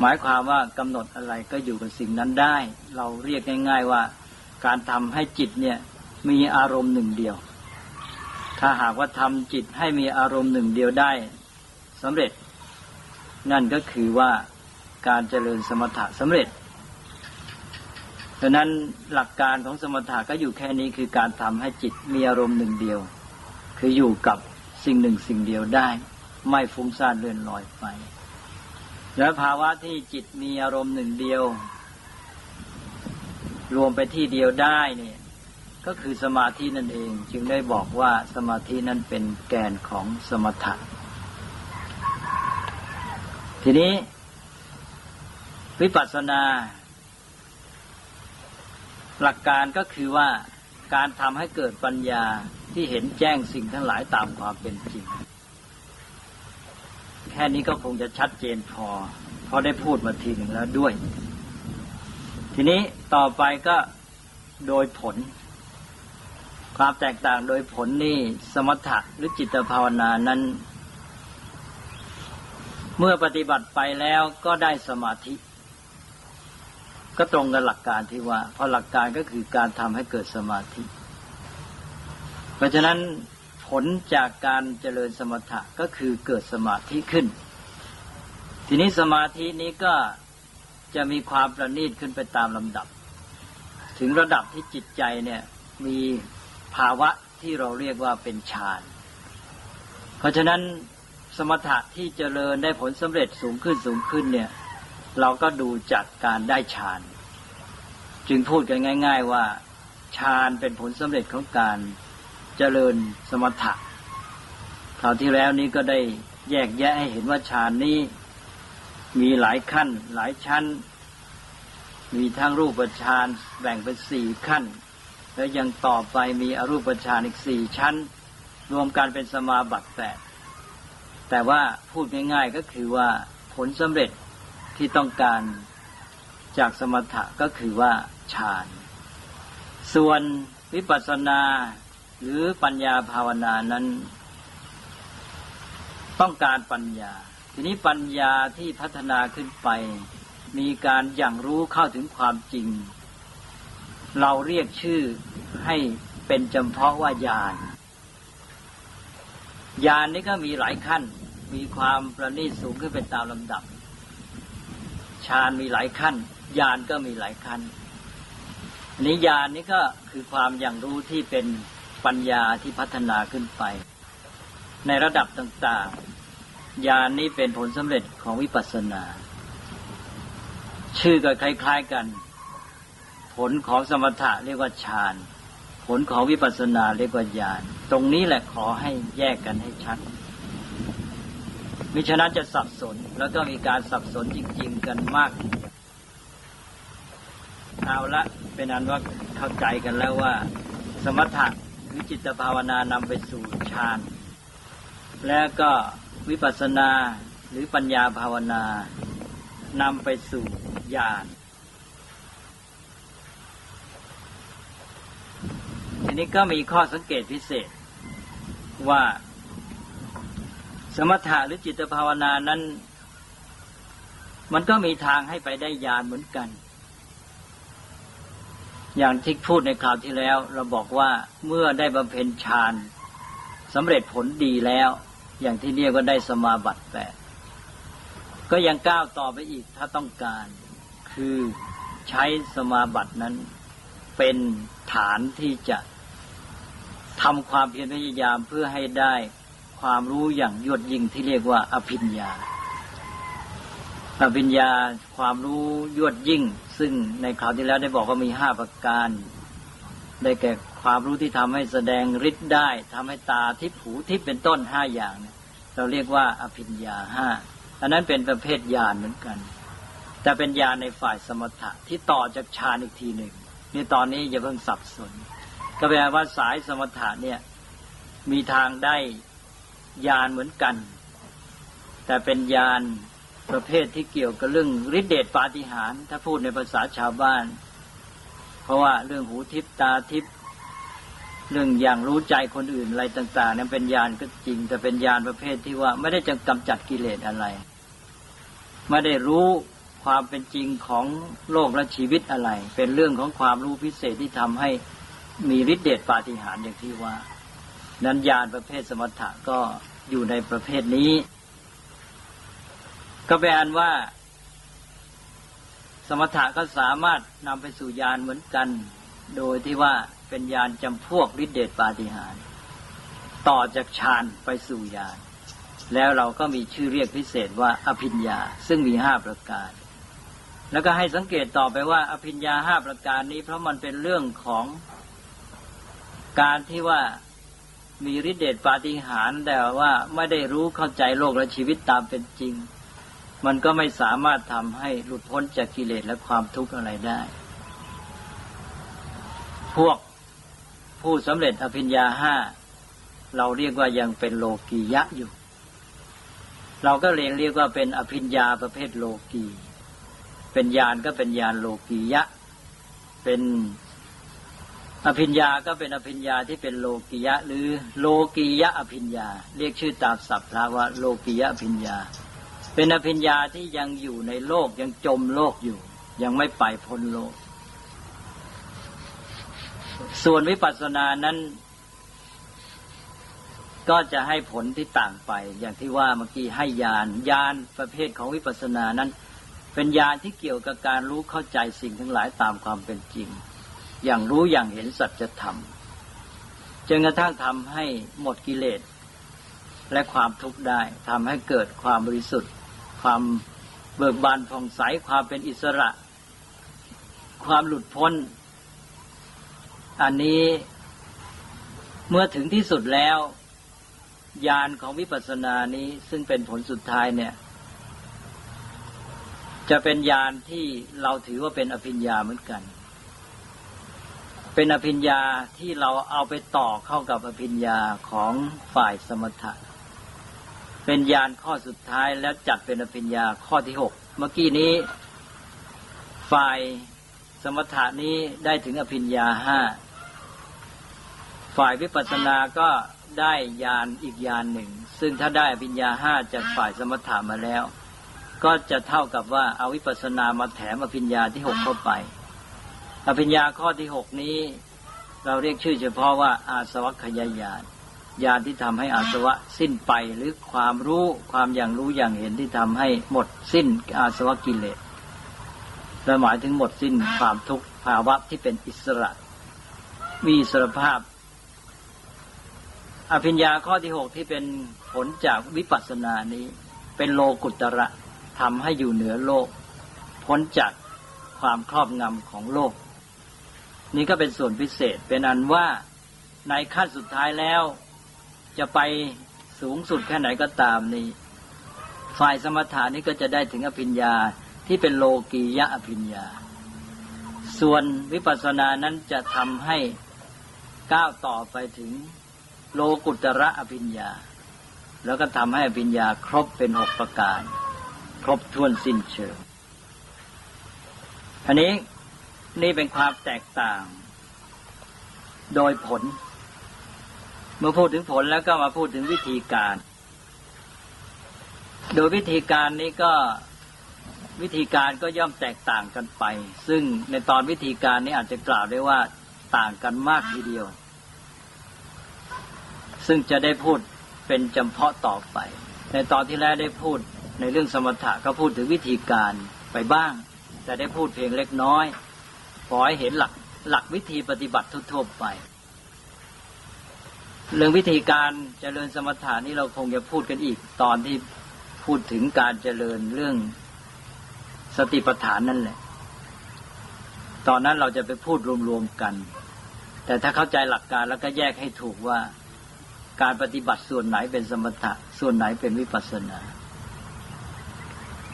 หมายความว่ากำหนดอะไรก็อยู่กับสิ่งนั้นได้ เราเรียกง่าย ๆว่า การทำให้จิตเนี่ยมีอารมณ์หนึ่งเดียว ถ้าหากว่าทำจิตให้มีอารมณ์หนึ่งเดียวได้สำเร็จ นั่นก็คือว่าการเจริญสมถะสำเร็จดังนั้นหลักการของสมถะก็อยู่แค่นี้คือการทำให้จิตมีอารมณ์หนึ่งเดียว คืออยู่กับ สิ่งหนึ่งสิ่งเดียวได้ ไม่ฟุ้งซ่านเลื่อนลอยไป และภาวะที่จิตมีอารมณ์หนึ่งเดียว รวมไปที่เดียวได้เนี่ยก็คือสมาธินั่นเอง จึงได้บอกว่าสมาธินั้นเป็นแกนของสมถะทีนี้ วิปัสสนา หลักการก็คือว่าการทำให้เกิดปัญญา ที่เห็นแจ้งสิ่งทั้งหลายตามความเป็นจริง แค่นี้ก็คงจะชัดเจนพอ เพราะได้พูดมาทีหนึ่งแล้วด้วย ทีนี้ต่อไปก็โดยผล ความแตกต่างโดยผลนี่สมถะหรือจิตภาวนานั้น เมื่อปฏิบัติไปแล้วก็ได้สมาธิก็ตรงกับหลักการที่ว่า เพราะหลักการก็คือการทำให้เกิดสมาธิ เพราะฉะนั้นผลจากการเจริญสมถะก็คือเกิดสมาธิขึ้น ทีนี้สมาธินี้ก็จะมีความประณีตขึ้นไปตามลำดับ ถึงระดับที่จิตใจเนี่ยมีภาวะที่เราเรียกว่าเป็นฌาน เพราะฉะนั้นสมถะที่เจริญได้ผลสำเร็จสูงขึ้นสูงขึ้นเนี่ยเราก็ดูจากการได้ฌาน จึงพูดกันง่าย ๆว่าฌานเป็นผลสำเร็จของการ เจริญสมถะคราวที่แล้วนี้ก็ได้แยกแยะให้เห็นว่าฌานนี้มีหลายขั้น หลายชั้น มีทั้งรูปฌานแบ่งเป็นสี่ขั้น แล้วยังต่อไปมีอรูปฌานอีกสี่ชั้น รวมกันเป็นสมาบัติแปดแต่ว่าพูดง่ายๆก็คือว่าผลสำเร็จที่ต้องการจากสมถะก็คือว่าฌาน ส่วนวิปัสสนา หรือปัญญาภาวนานั้น ต้องการปัญญา ทีนี้ปัญญาที่พัฒนาขึ้นไป มีการอย่างรู้เข้าถึงความจริง เราเรียกชื่อให้เป็นจำเพาะว่าญาณญาณนี้ก็มีหลายขั้น มีความประณีตสูงขึ้นเป็นตามลำดับฌานมีหลายขั้นญาณก็มีหลายขั้นนิญาณนี้ก็คือความอย่างรู้ที่เป็น ปัญญาที่พัฒนาขึ้นไป ในระดับต่างๆญาณนี้เป็นผลสำเร็จของวิปัสสนา ชื่อก็คล้าย ๆกัน ผลของสมถะเรียกว่าฌานผลของวิปัสสนาเรียกว่าญาณตรงนี้แหละขอให้แยกกันให้ชัดมิฉะนั้นจะสับสนแล้วก็มีการสับสนจริง ๆ กันมาก เอาละเป็นอันว่าเข้าใจกันแล้วว่า สมถะ คือจิตภาวนานำไปสู่ฌาน แล้วก็วิปัสสนาหรือปัญญาภาวนานำไปสู่ญาณทีนี้ก็มีข้อสังเกตพิเศษว่า สมถะหรือจิตภาวนานั้น มันก็มีทางให้ไปได้ญาณเหมือนกัน อย่างที่พูดในคราวที่แล้ว เราบอกว่าเมื่อได้บำเพ็ญฌานสำเร็จผลดีแล้ว อย่างที่เรียกว่าได้สมาบัติแปดก็ยังก้าวต่อไปอีกถ้าต้องการ คือใช้สมาบัตินั้น เป็นฐานที่จะทำความเพียรพยายามเพื่อให้ได้ความรู้อย่างยวดยิ่งที่เรียกว่าอภิญญา อภิญญาความรู้ยวดยิ่ง ซึ่งในคราวที่แล้วได้บอกว่ามีห้าประการ ได้แก่ความรู้ที่ทำให้แสดงฤทธิ์ได้ทำให้ตาทิพหูทิพเป็นต้นห้าอย่าง เราเรียกว่าอภิญญาห้าอันนั้นเป็นประเภทญาณเหมือนกัน แต่เป็นญาณในฝ่ายสมถะที่ต่อจากฌานอีกทีหนึ่งนี่ตอนนี้อย่าเพิ่งสับสน ก็แปลว่าสายสมถะเนี่ยมีทางได้ญาณเหมือนกัน แต่เป็นญาณ ประเภทที่เกี่ยวกับเรื่องฤทธิเดชปาฏิหาริย์ถ้าพูดในภาษาชาวบ้าน เพราะว่าเรื่องหูทิพตาทิพเรื่องอย่างรู้ใจคนอื่นอะไรต่าง ๆ นั้นเป็นญาณก็จริง แต่เป็นญาณประเภทที่ว่าไม่ได้จะกำจัดกิเลสอะไรไม่ได้รู้ความเป็นจริงของโลกและชีวิตอะไร เป็นเรื่องของความรู้พิเศษที่ทำให้มีฤทธิเดชปาฏิหาริย์อย่างที่ว่า นั้นญาณประเภทสมถะก็อยู่ในประเภทนี้ ก็แปลว่า สมถะก็สามารถนำไปสู่ญาณเหมือนกัน โดยที่ว่าเป็นญาณจำพวกฤทธิเดชปาฏิหาริย์ต่อจากฌานไปสู่ญาณแล้วเราก็มีชื่อเรียกพิเศษว่าอภิญญา ซึ่งมีห้าประการ แล้วก็ให้สังเกตต่อไปว่า อภิญญาห้าประการนี้ เพราะมันเป็นเรื่องของการที่ว่ามีฤทธิเดชปาฏิหาริย์แต่ว่าไม่ได้รู้เข้าใจโลกและชีวิตตามเป็นจริง มันก็ไม่สามารถทำให้หลุดพ้นจากกิเลสและความทุกข์อะไรได้ พวกผู้สำเร็จอภิญญาห้าเราเรียกว่ายังเป็นโลกียะอยู่ เราก็เรียนเรียกว่าเป็นอภิญญาประเภทโลกีเป็นญาณก็เป็นญาณโลกียะ เป็นอภิญญาก็เป็นอภิญญาที่เป็นโลกิยะ หรือโลกียะอภิญญา เรียกชื่อตามศัพท์พระว่าโลกียะอภิญญา เป็นอภิญญาที่ยังอยู่ในโลกยังจมโลกอยู่ ยังไม่ไปพ้นโลก ส่วนวิปัสสนานั้น ก็จะให้ผลที่ต่างไป อย่างที่ว่าเมื่อกี้ให้ญาณญาณประเภทของวิปัสสนานั้น เป็นญาณที่เกี่ยวกับการรู้เข้าใจสิ่งทั้งหลายตามความเป็นจริง อย่างรู้อย่างเห็นสัจธรรมจนกระทั่งทำให้หมดกิเลสและความทุกข์ได้ทำให้เกิดความบริสุทธิ์ ความเบิกบานผ่องใสความเป็นอิสระ ความหลุดพ้น อันนี้เมื่อถึงที่สุดแล้วญาณของวิปัสสนานี้ซึ่งเป็นผลสุดท้ายเนี่ย จะเป็นญาณที่เราถือว่าเป็นอภิญญาเหมือนกัน เป็นอภิญญาที่เราเอาไปต่อเข้ากับอภิญญาของฝ่ายสมถะ เป็นญาณข้อสุดท้ายแล้วจัดเป็นอภิญญาข้อที่หกเมื่อกี้นี้ ฝ่ายสมถะนี้ได้ถึงอภิญญาห้าฝ่ายวิปัสสนาก็ได้ญาณอีกญาณหนึ่ง ซึ่งถ้าได้อภิญญาห้าจากฝ่ายสมถะมาแล้ว ก็จะเท่ากับว่าเอาวิปัสสนามาแถมอภิญญาที่หกเข้าไป อภิญญาข้อที่หกนี้ เราเรียกชื่อเฉพาะว่าอาสวัคยายาน ญาณที่ทำให้อาสวะสิ้นไปหรือความรู้ความอย่างรู้อย่างเห็นที่ทำให้หมดสิ้นอาสวะกิเลสและหมายถึงหมดสิ้นความทุกข์ภาวะที่เป็นอิสระ มีอิสรภาพ อภิญญาข้อที่หกที่เป็นผลจากวิปัสสนานี้ เป็นโลกุตระทำให้อยู่เหนือโลก พ้นจากความครอบงำของโลก นี่ก็เป็นส่วนพิเศษเป็นอันว่าในขั้นสุดท้ายแล้ว จะไปสูงสุดแค่ไหนก็ตามนี่ฝ่ายสมถานี้ก็จะได้ถึงอภิญญาที่เป็นโลกียะอภิญญา ส่วนวิปัสสนานั้นจะทำให้ก้าวต่อไปถึงโลกุตระอภิญญา แล้วก็ทำให้อภิญญาครบเป็นหกประการ ครบถ้วนสิ้นเชิงอันนี้นี่เป็นความแตกต่าง โดยผล เมื่อพูดถึงผลแล้วก็มาพูดถึงวิธีการ โดยวิธีการนี้ก็วิธีการก็ย่อมแตกต่างกันไป ซึ่งในตอนวิธีการนี้อาจจะกล่าวได้ว่าต่างกันมากทีเดียว ซึ่งจะได้พูดเป็นจำเพาะต่อไป ในตอนที่แล้วได้พูดในเรื่องสมถะก็พูดถึงวิธีการไปบ้าง แต่ได้พูดเพียงเล็กน้อยขอให้เห็นหลักหลักวิธีปฏิบัติทั่วๆไป เรื่องวิธีการเจริญสมถานี่เราคงจะพูดกันอีกตอนที่พูดถึงการเจริญเรื่องสติปัฏฐานนั่นแหละ ตอนนั้นเราจะไปพูดรวมๆกัน แต่ถ้าเข้าใจหลักการแล้วก็แยกให้ถูกว่าการปฏิบัติส่วนไหนเป็นสมถะส่วนไหนเป็นวิปัสสนา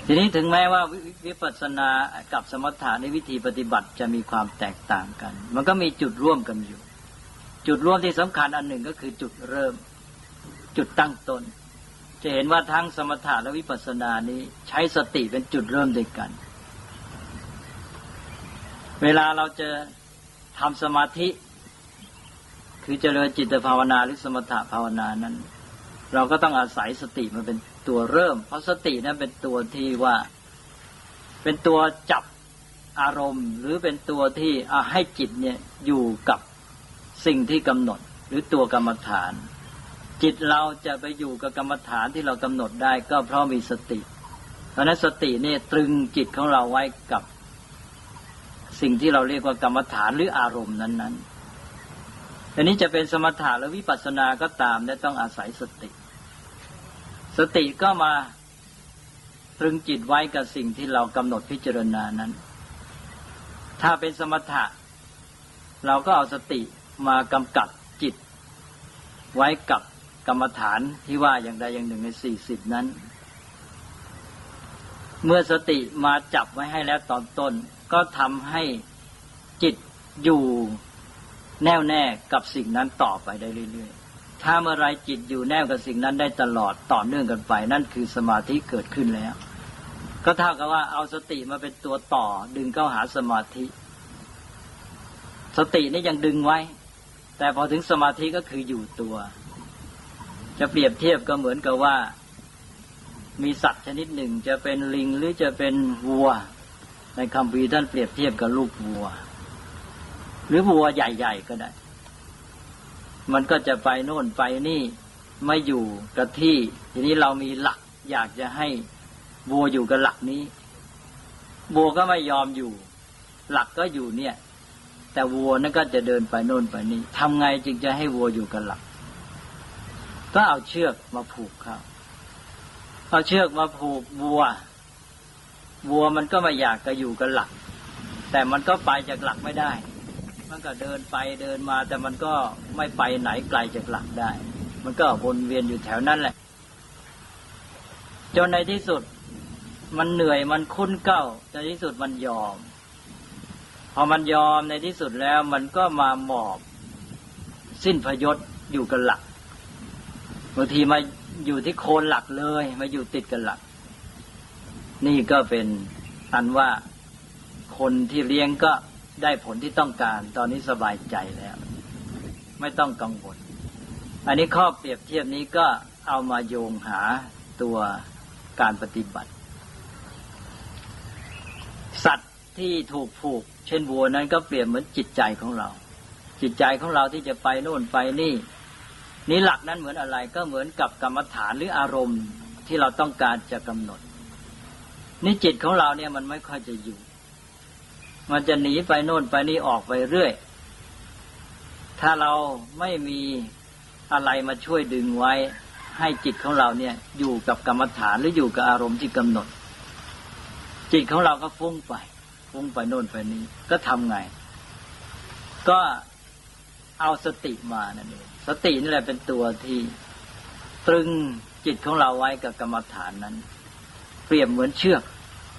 ทีนี้ถึงแม้ว่าวิปัสสนากับสมถะในวิธีปฏิบัติจะมีความแตกต่างกัน มันก็มีจุดร่วมกันอยู่ จุดร่วมที่สำคัญอันหนึ่งก็คือจุดเริ่ม จุดตั้งต้นจะเห็นว่าทั้งสมถะและวิปัสสนานี้ใช้สติเป็นจุดเริ่มด้วยกัน เวลาเราจะทำสมาธิ คือเจริญจิตภาวนาหรือสมถะภาวนานั้น เราก็ต้องอาศัยสติมาเป็นตัวเริ่ม เพราะสตินั้นเป็นตัวที่ว่า เป็นตัวจับอารมณ์ หรือเป็นตัวที่ให้จิตเนี่ยอยู่กับ สิ่งที่กำหนดหรือตัวกรรมฐาน จิตเราจะไปอยู่กับกรรมฐานที่เรากำหนดได้ก็เพราะมีสติ เพราะนั้นสตินี่ตรึงจิตของเราไว้กับ สิ่งที่เราเรียกว่ากรรมฐานหรืออารมณ์นั้นๆอันนี้จะเป็นสมถะหรือวิปัสสนาก็ตามและต้องอาศัยสติ สติก็มาตรึงจิตไว้กับสิ่งที่เรากำหนดพิจารณานั้น ถ้าเป็นสมถะเราก็เอาสติ มากำกับจิต ไว้กับกรรมฐานที่ว่าอย่างใดอย่างหนึ่งในสี่สิบนั้น เมื่อสติมาจับไว้ให้แล้วตอนต้น ก็ทำให้จิตอยู่แน่วแน่กับสิ่งนั้นต่อไปได้เรื่อยๆ ถ้าเมื่อไรจิตอยู่แน่วกับสิ่งนั้นได้ตลอดต่อเนื่องกันไปนั่นคือสมาธิเกิดขึ้นแล้ว ก็เท่ากับว่าเอาสติมาเป็นตัวต่อดึงเข้าหาสมาธิ สตินี่ยังดึงไว้ แต่พอถึงสมาธิก็คืออยู่ตัว จะเปรียบเทียบก็เหมือนกับว่า มีสัตว์ชนิดหนึ่ง จะเป็นลิงหรือจะเป็นวัว ในคำพีท่านเปรียบเทียบกับลูกวัว หรือวัวใหญ่ ๆ ก็ได้ มันก็จะไปโน่นไปนี่ไม่อยู่กับที่ ทีนี้เรามีหลัก อยากจะให้วัวอยู่กับหลักนี้วัวก็ไม่ยอมอยู่ หลักก็อยู่เนี่ย แต่วัวนั่นก็จะเดินไปโน่นไปนี่ทำไงจึงจะให้วัวอยู่กับหลัก ก็เอาเชือกมาผูกเขาเอาเชือกมาผูกวัว วัวมันก็ไม่อยากจะอยู่กับหลัก แต่มันก็ไปจากหลักไม่ได้ มันก็เดินไปเดินมา แต่มันก็ไม่ไปไหนไกลจากหลักได้ มันก็วนเวียนอยู่แถวนั้นแหละ จนในที่สุด มันเหนื่อยมันคุ้นเก้าในที่สุดมันยอม พอมันยอมในที่สุดแล้วมันก็มาหมอบ สิ้นพยศอยู่กับหลักบางทีมาอยู่ที่โคนหลักเลย มาอยู่ติดกับหลัก นี่ก็เป็นอันว่าคนที่เลี้ยงก็ได้ผลที่ต้องการ ตอนนี้สบายใจแล้ว ไม่ต้องกังวลอันนี้ข้อเปรียบเทียบนี้ก็เอามาโยงหาตัวการปฏิบัติ สัตว์ที่ถูกผูก เช่นวัวนั้นก็เปรียบเหมือนจิตใจของเรา จิตใจของเราที่จะไปโน่นไปนี่ นี่หลักนั้นเหมือนอะไรก็เหมือนกับกรรมฐานหรืออารมณ์ที่เราต้องการจะกำหนด นี่จิตของเราเนี่ยมันไม่ค่อยจะอยู่ มันจะหนีไปโน่นไปนี่ออกไปเรื่อย ถ้าเราไม่มีอะไรมาช่วยดึงไว้ ให้จิตของเราเนี่ยอยู่กับกรรมฐานหรืออยู่กับอารมณ์ที่กำหนด จิตของเราก็ฟุ้งไป ฟุ้งไปโน่นไปนี้ ก็ทำไง ก็เอาสติมานั่นเองสตินี่แหละเป็นตัวที่ตรึงจิตของเราไว้กับกรรมฐานนั้น เปรียบเหมือนเชือก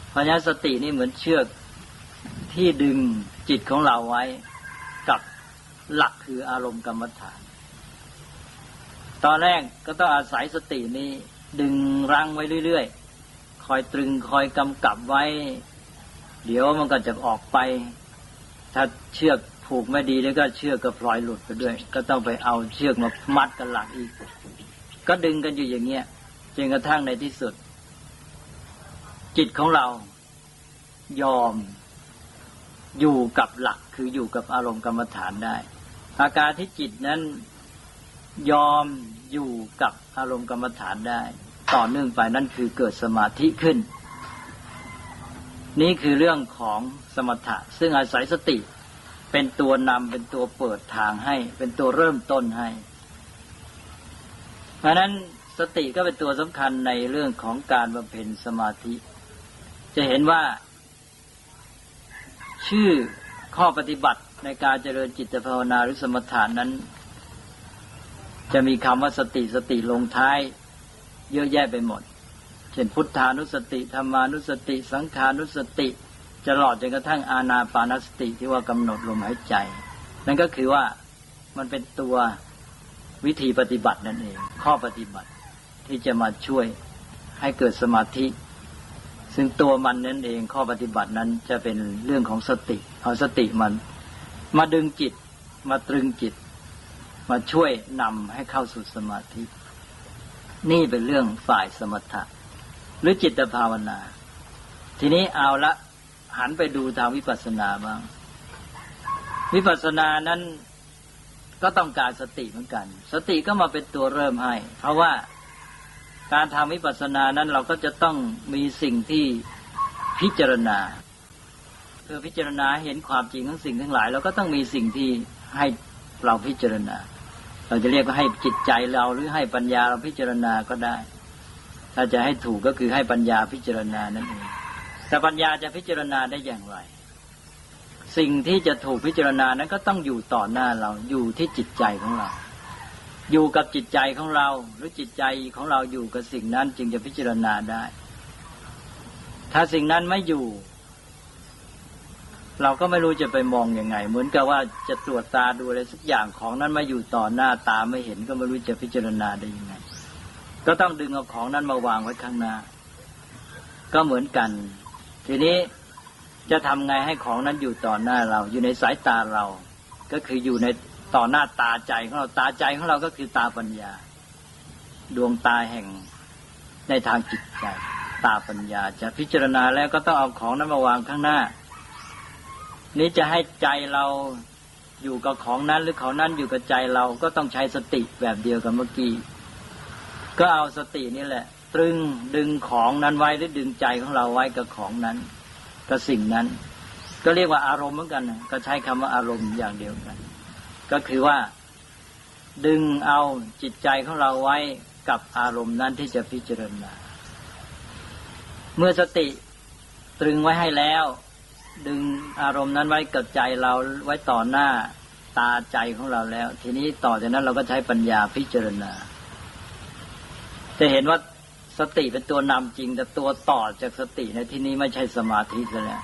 เพราะฉะนั้นสตินี่เหมือนเชือกที่ดึงจิตของเราไว้กับหลักคืออารมณ์กรรมฐาน ตอนแรกก็ต้องอาศัยสตินี้ดึงรั้งไว้เรื่อยๆ คอยตรึงคอยกำกับไว้ เดี๋ยวมันก็จะออกไป ถ้าเชือกผูกไม่ดีแล้วก็เชือกก็พลอยหลุดไปด้วย ก็ต้องไปเอาเชือกมามัดกันหลังอีก ก็ดึงกันอยู่อย่างเงี้ยจนกระทั่งในที่สุด จิตของเรายอมอยู่กับหลักคืออยู่กับอารมณ์กรรมฐานได้ อาการที่จิตนั้นยอมอยู่กับอารมณ์กรรมฐานได้ ต่อเนื่องไปนั่นคือเกิดสมาธิขึ้น นี่คือเรื่องของสมถะ ซึ่งอาศัยสติ เป็นตัวนำเป็นตัวเปิดทางให้ เป็นตัวเริ่มต้นให้ เพราะนั้นสติก็เป็นตัวสำคัญในเรื่องของการบำเพ็ญสมาธิ จะเห็นว่า ชื่อข้อปฏิบัติในการเจริญจิตภาวนาหรือสมถานั้น จะมีคำว่าสติสติลงท้าย เยอะแยะไปหมด เช่นพุทธานุสติธรรมานุสติ สังขานุสติจะหลอดจนกระทั่งอาณาปานสติที่ว่ากำหนดลมหายใจ นั่นก็คือว่ามันเป็นตัววิธีปฏิบัตินั่นเอง ข้อปฏิบัติที่จะมาช่วยให้เกิดสมาธิ ซึ่งตัวมันนั่นเอง ข้อปฏิบัตินั้นจะเป็นเรื่องของสติเอาสติมัน มาดึงจิต มาตรึงจิต มาช่วยนำให้เข้าสู่สมาธิ นี่เป็นเรื่องฝ่ายสมถะ หรือจิตภาวนา ทีนี้เอาละ หันไปดูทางวิปัสสนาบ้าง วิปัสสนานั้นก็ต้องการสติเหมือนกัน สติก็มาเป็นตัวเริ่มให้ เพราะว่าการทำวิปัสสนานั้นเราก็จะต้องมีสิ่งที่พิจารณาเพื่อพิจารณาเห็นความจริงของสิ่งทั้งหลาย เราก็ต้องมีสิ่งที่ให้เราพิจารณา เราจะเรียกว่าให้จิตใจเราหรือให้ปัญญาเราพิจารณาก็ได้ ถ้าจะให้ถูกก็คือให้ปัญญาพิจารณานั่นเองแต่ปัญญาจะพิจารณาได้อย่างไร สิ่งที่จะถูกพิจารณานั้นก็ต้องอยู่ต่อหน้าเราอยู่ที่จิตใจของเรา อยู่กับจิตใจของเรา หรือจิตใจของเราอยู่กับสิ่งนั้นจึงจะพิจารณาได้ ถ้าสิ่งนั้นไม่อยู่ เราก็ไม่รู้จะไปมองอยังไง เหมือนกับว่าจะตรวจตาดูอะไรสักอย่างของนั้นมาอยู่ต่อหน้าตาไม่เห็นก็ไม่รู้จะพิจารณาได้ยังไง ก็ต้องดึงเอาของนั้นมาวางไว้ข้างหน้า ก็เหมือนกัน ทีนี้จะทำไงให้ของนั้นอยู่ต่อหน้าเรา อยู่ในสายตาเรา ก็คืออยู่ในต่อหน้าตาใจของเราตาใจของเราก็คือตาปัญญา ดวงตาแห่งในทางจิตใจ ตาปัญญา จะพิจารณาแล้วก็ต้องเอาของนั้นมาวางข้างหน้า นี้จะให้ใจเราอยู่กับของนั้นหรือของนั้นอยู่กับใจเราก็ต้องใช้สติแบบเดียวกับเมื่อกี้ ก็เอาสตินี่แหละ ตรึงดึงของนั้นไว้หรือดึงใจของเราไว้กับของนั้นกับสิ่งนั้น ก็เรียกว่าอารมณ์เหมือนกันก็ใช้คำว่าอารมณ์อย่างเดียวกัน ก็คือว่า ดึงเอาจิตใจของเราไว้กับอารมณ์นั้นที่จะพิจารณา เมื่อสติตรึงไว้ให้แล้ว ดึงอารมณ์นั้นไว้กับใจเราไว้ต่อหน้าตาใจของเราแล้ว ทีนี้ต่อจากนั้นเราก็ใช้ปัญญาพิจารณา จะเห็นว่าสติเป็นตัวนำจริง แต่ตัวต่อจากสติในที่นี้ไม่ใช่สมาธิแล้ว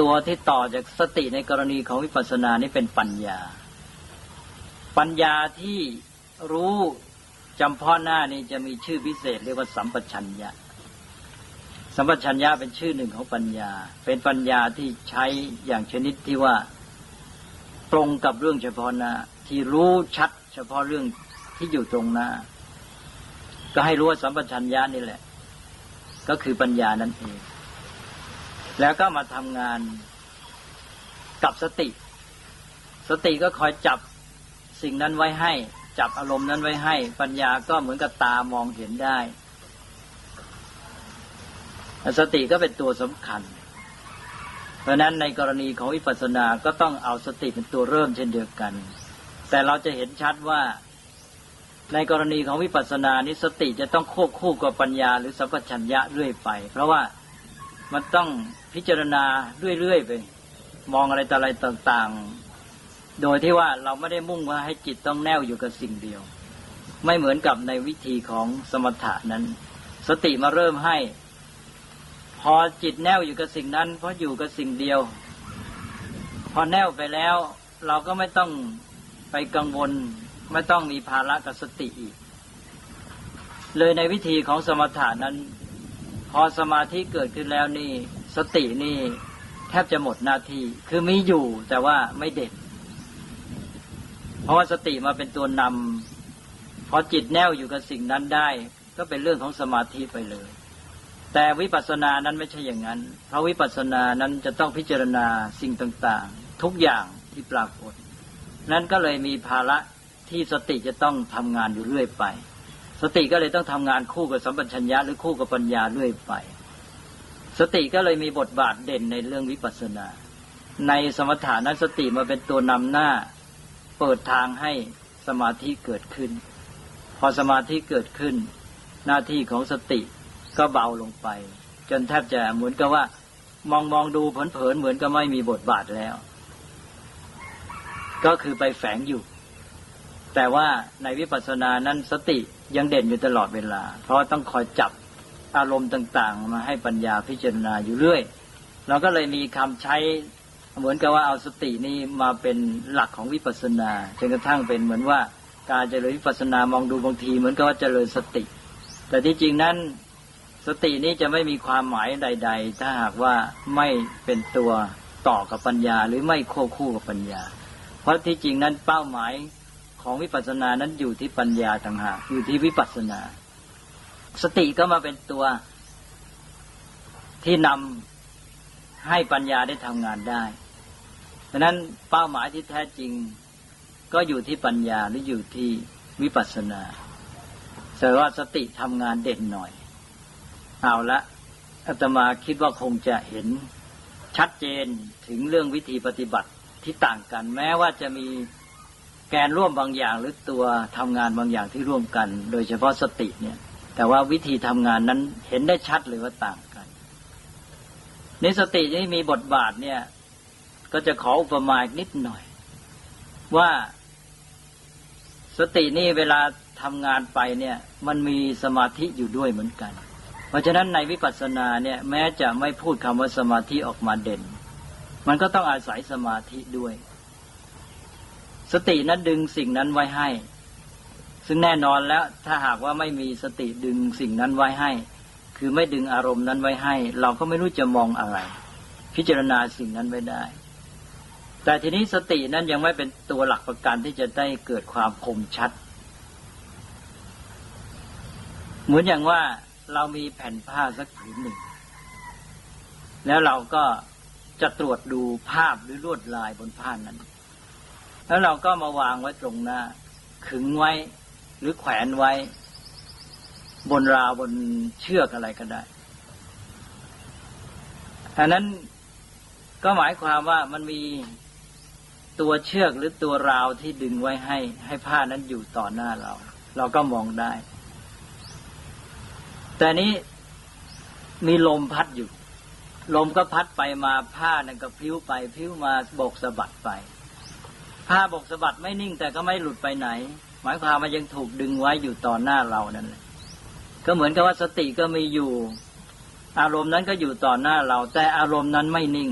ตัวที่ต่อจากสติในกรณีของวิปัสสนานี่เป็นปัญญา ปัญญาที่รู้จำพาะหน้านี่จะมีชื่อพิเศษ เรียกว่าสัมปชัญญะ สัมปชัญญะเป็นชื่อหนึ่งของปัญญา เป็นปัญญาที่ใช้อย่างชนิดที่ว่าตรงกับเรื่องเฉพาะหน้าที่รู้ชัด เฉพาะเรื่องที่อยู่ตรงหน้า ก็ให้รู้ว่าสัมปชัญญะนี่แหละ ก็คือปัญญานั่นเอง แล้วก็มาทำงานกับสติ สติก็คอยจับสิ่งนั้นไว้ให้ จับอารมณ์นั้นไว้ให้ ปัญญาก็เหมือนกับตามองเห็นได้ สติก็เป็นตัวสำคัญ เพราะนั้นในกรณีของวิปัสสนาก็ต้องเอาสติเป็นตัวเริ่มเช่นเดียวกัน แต่เราจะเห็นชัดว่า ในกรณีของวิปัสสนานี้สติจะต้องควบคู่กับปัญญาหรือสัพพัญญะเรื่อยไป เพราะว่ามันต้องพิจารณาเรื่อยๆไป มองอะไรต่ออะไรต่างๆ โดยที่ว่าเราไม่ได้มุ่งว่าให้จิตต้องแน่วอยู่กับสิ่งเดียว ไม่เหมือนกับในวิธีของสมถะนั้น สติมาเริ่มให้ พอจิตแน่วอยู่กับสิ่งนั้น เพราะอยู่กับสิ่งเดียว พอแน่วไปแล้ว เราก็ไม่ต้องไปกังวล ไม่ต้องมีภาระกับสติอีก เลยในวิธีของสมถะนั้น พอสมาธิเกิดขึ้นแล้วนี่ สตินี่แทบจะหมดหน้าที่คือมีอยู่แต่ว่าไม่เด่นเพราะว่าสติมาเป็นตัวนำพอจิตแน่วอยู่กับสิ่งนั้นได้ ก็เป็นเรื่องของสมาธิไปเลย แต่วิปัสสนานั้นไม่ใช่อย่างนั้น เพราะวิปัสสนานั้นจะต้องพิจารณาสิ่งต่าง ๆ ทุกอย่างที่ปรากฏ นั้นก็เลยมีภาระ ที่สติจะต้องทำงานอยู่เรื่อยไป สติก็เลยต้องทำงานคู่กับสัมปชัญญะหรือคู่กับปัญญาเรื่อยไป สติก็เลยมีบทบาทเด่นในเรื่องวิปัสสนา ในสมถานั้นสติมาเป็นตัวนำหน้า เปิดทางให้สมาธิเกิดขึ้น พอสมาธิเกิดขึ้น หน้าที่ของสติก็เบาลงไป จนแทบจะเหมือนกับว่ามองมองดูเผินๆเหมือนกับไม่มีบทบาทแล้ว ก็คือไปแฝงอยู่ แต่ว่าในวิปัสสนานั้นสติยังเด่นอยู่ตลอดเวลา เพราะต้องคอยจับอารมณ์ต่าง ๆ มาให้ปัญญาพิจารณาอยู่เรื่อย เราก็เลยมีคำใช้เหมือนกับว่าเอาสตินี้มาเป็นหลักของวิปัสสนาจนกระทั่งเป็นเหมือนว่าการเจริญวิปัสสนามองดูบางทีเหมือนกับว่าเจริญสติ แต่ที่จริงนั้นสตินี้จะไม่มีความหมายใด ๆ ถ้าหากว่าไม่เป็นตัวต่อกับปัญญา หรือไม่ควบคู่กับปัญญา เพราะที่จริงนั้นเป้าหมาย ของวิปัสสนานั้นอยู่ที่ปัญญาต่างหากอยู่ที่วิปัสสนา สติก็มาเป็นตัวที่นำให้ปัญญาได้ทำงานได้ดังนั้นเป้าหมายที่แท้จริง ก็อยู่ที่ปัญญาหรืออยู่ที่วิปัสสนาแต่ว่าสติทำงานเด่นหน่อย เอาละอาตมาคิดว่าคงจะเห็นชัดเจนถึงเรื่องวิธีปฏิบัติที่ต่างกัน แม้ว่าจะมี แกนร่วมบางอย่างหรือตัวทำงานบางอย่างที่ร่วมกัน โดยเฉพาะสติเนี่ย แต่ว่าวิธีทำงานนั้นเห็นได้ชัดเลยว่าต่างกัน ในสติที่มีบทบาทเนี่ย ก็จะขออุปมาอีกนิดหน่อย ว่าสตินี่เวลาทำงานไปเนี่ย มันมีสมาธิอยู่ด้วยเหมือนกัน เพราะฉะนั้นในวิปัสสนาเนี่ย แม้จะไม่พูดคำว่าสมาธิออกมาเด่น มันก็ต้องอาศัยสมาธิด้วย สตินั้นดึงสิ่งนั้นไว้ให้ ซึ่งแน่นอนแล้วถ้าหากว่าไม่มีสติดึงสิ่งนั้นไว้ให้ คือไม่ดึงอารมณ์นั้นไว้ให้ เราก็ไม่รู้จะมองอะไร พิจารณาสิ่งนั้นไว้ได้ แต่ทีนี้สตินั้นยังไม่เป็นตัวหลักประกันที่จะได้เกิดความคมชัด เหมือนอย่างว่าเรามีแผ่นผ้าสักผืนหนึ่ง แล้วเราก็จะตรวจดูภาพหรือลวดลายบนผ้านั้น แล้วเราก็มาวางไว้ตรงหน้า ขึงไว้หรือแขวนไว้ บนราวบนเชือกอะไรก็ได้อันนั้นก็หมายความว่ามันมีตัวเชือกหรือตัวราวที่ดึงไว้ให้ ให้ผ้านั้นอยู่ต่อหน้าเรา เราก็มองได้ แต่นี้มีลมพัดอยู่ ลมก็พัดไปมาผ้านั่นก็พิ้วไปพิ้วมาบกสะบัดไป ผ้าบกสะบัดไม่นิ่งแต่ก็ไม่หลุดไปไหน หมายความมันยังถูกดึงไว้อยู่ต่อหน้าเรานั่นแหละก็เหมือนกับว่าสติก็มีอยู่ อารมณ์นั้นก็อยู่ต่อหน้าเรา แต่อารมณ์นั้นไม่นิ่ง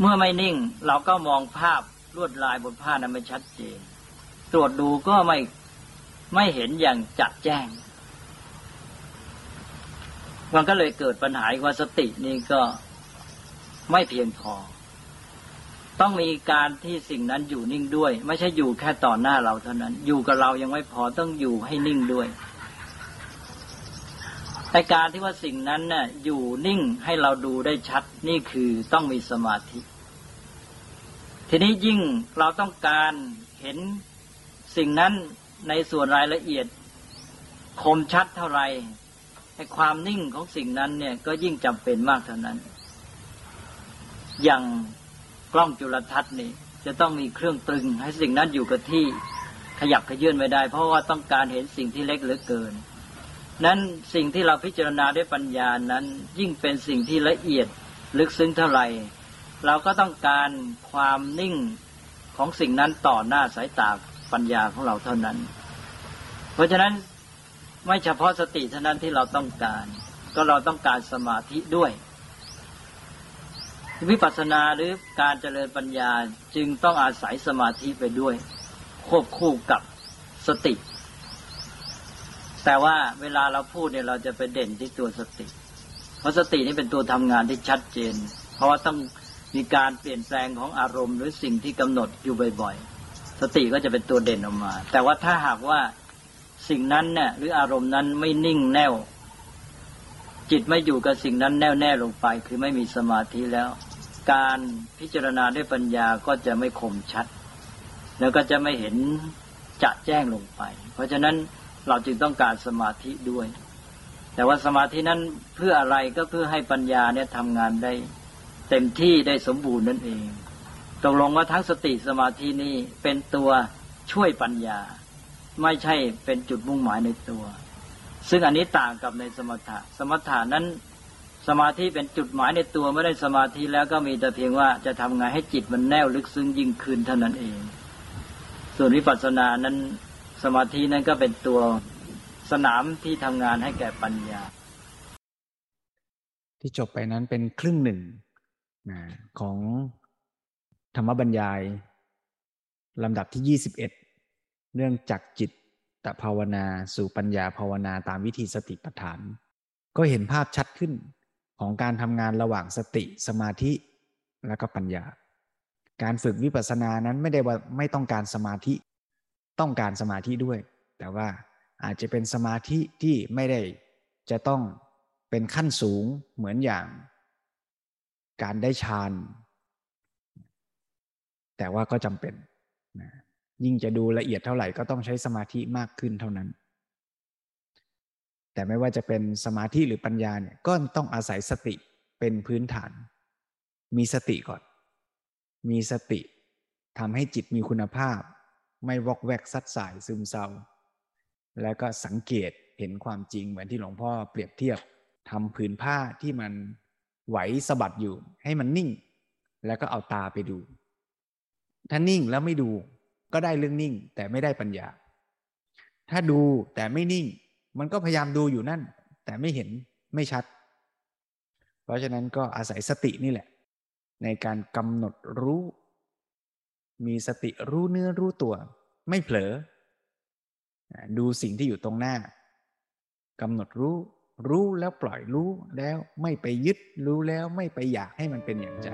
เมื่อไม่นิ่ง เราก็มองภาพลวดลายบนผ้านั้นไม่ชัดเจน ตรวจดูก็ไม่ไม่เห็นอย่างจัดแจ้ง มันก็เลยเกิดปัญหาว่าสตินี่ก็ไม่เพียงพอ ต้องมีการที่สิ่งนั้นอยู่นิ่งด้วย ไม่ใช่อยู่แค่ต่อหน้าเราเท่านั้น อยู่กับเรายังไม่พอต้องอยู่ให้นิ่งด้วยแต่การที่ว่าสิ่งนั้นน่ะอยู่นิ่งให้เราดูได้ชัดนี่คือต้องมีสมาธิ ทีนี้ยิ่งเราต้องการเห็นสิ่งนั้นในส่วนรายละเอียด คมชัดเท่าไหร่ให้ความนิ่งของสิ่งนั้นเนี่ยก็ยิ่งจำเป็นมากเท่านั้น อย่าง กล้องจุลทรรศน์นี่จะต้องมีเครื่องตรึง ให้สิ่งนั้นอยู่กับที่ขยับขยื่นไม่ได้ เพราะว่าต้องการเห็นสิ่งที่เล็กเหลือเกิน นั้นสิ่งที่เราพิจารณาด้วยปัญญานั้น ยิ่งเป็นสิ่งที่ละเอียดลึกซึ้งเท่าไหร่ เราก็ต้องการความนิ่งของสิ่งนั้นต่อหน้าสายตาปัญญาของเราเท่านั้น เพราะฉะนั้นไม่เฉพาะสติเท่านั้นที่เราต้องการ ก็เราต้องการสมาธิด้วย วิปัสสนาหรือการเจริญปัญญาจึงต้องอาศัยสมาธิไปด้วย ควบคู่กับสติ แต่ว่าเวลาเราพูดเนี่ยเราจะไปเด่นที่ตัวสติ เพราะสตินี่เป็นตัวทำงานที่ชัดเจน เพราะว่าต้องมีการเปลี่ยนแปลงของอารมณ์ หรือสิ่งที่กำหนดอยู่บ่อยๆ สติก็จะเป็นตัวเด่นออกมา แต่ว่าถ้าหากว่าสิ่งนั้นเนี่ยหรืออารมณ์นั้นไม่นิ่งแน่วจิตไม่อยู่กับสิ่งนั้นแน่วแน่ลงไป คือไม่มีสมาธิแล้ว การพิจารณาด้วยปัญญาก็จะไม่คมชัด แล้วก็จะไม่เห็นจะแจ้งลงไป เพราะฉะนั้นเราจึงต้องการสมาธิด้วย แต่ว่าสมาธินั้นเพื่ออะไรก็เพื่อให้ปัญญาเนี่ยทำงานได้เต็มที่ได้สมบูรณ์นั่นเองตกลงว่าทั้งสติสมาธินี้เป็นตัวช่วยปัญญา ไม่ใช่เป็นจุดมุ่งหมายในตัว ซึ่งอันนี้ต่างกับในสมถะ สมถะนั้น สมาธิเป็นจุดหมายในตัวไม่ได้สมาธิแล้วก็มีแต่เพียงว่าจะทำไงให้จิตมันแน่วลึกซึ้งยิ่งขึ้นเท่านั้นเอง ส่วนวิปัสสนานั้นสมาธินั้นก็เป็นตัวสนามที่ทำงานให้แก่ปัญญา ที่จบไปนั้นเป็นครึ่งหนึ่งของธรรมบรรยายลำดับที่ 21 เรื่องจากจิตตภาวนาสู่ปัญญาภาวนาตามวิธีสติปัฏฐาน ก็เห็นภาพชัดขึ้น ของการทำงานระหว่างสติสมาธิและก็ปัญญา การฝึกวิปัสสนานั้นไม่ได้ว่าไม่ต้องการสมาธิ ต้องการสมาธิด้วย แต่ว่าอาจจะเป็นสมาธิที่ไม่ได้จะต้องเป็นขั้นสูงเหมือนอย่าง การได้ฌานแต่ว่าก็จำเป็นนะยิ่งจะดูละเอียดเท่าไหร่ก็ต้องใช้สมาธิมากขึ้นเท่านั้น แต่ไม่ว่าจะเป็นสมาธิหรือปัญญาเนี่ยก็ต้องอาศัยสติเป็นพื้นฐาน มีสติก่อน มีสติทำให้จิตมีคุณภาพ ไม่วอกแวกซัดสายซึมเศร้า แล้วก็สังเกตเห็นความจริงเหมือนที่หลวงพ่อเปรียบเทียบทำผืนผ้าที่มันไหวสะบัดอยู่ ให้มันนิ่ง แล้วก็เอาตาไปดู ถ้านิ่งแล้วไม่ดูก็ได้เรื่องนิ่ง แต่ไม่ได้ปัญญา ถ้าดูแต่ไม่นิ่ง มันก็พยายามดูอยู่นั่น แต่ไม่เห็นไม่ชัด เพราะฉะนั้นก็อาศัยสตินี่แหละ ในการกำหนดรู้ มีสติรู้เนื้อรู้ตัว ไม่เผลอ ดูสิ่งที่อยู่ตรงหน้ากำหนดรู้รู้แล้วปล่อยรู้แล้วไม่ไปยึดรู้แล้วไม่ไปอยากให้มันเป็นอย่างใจ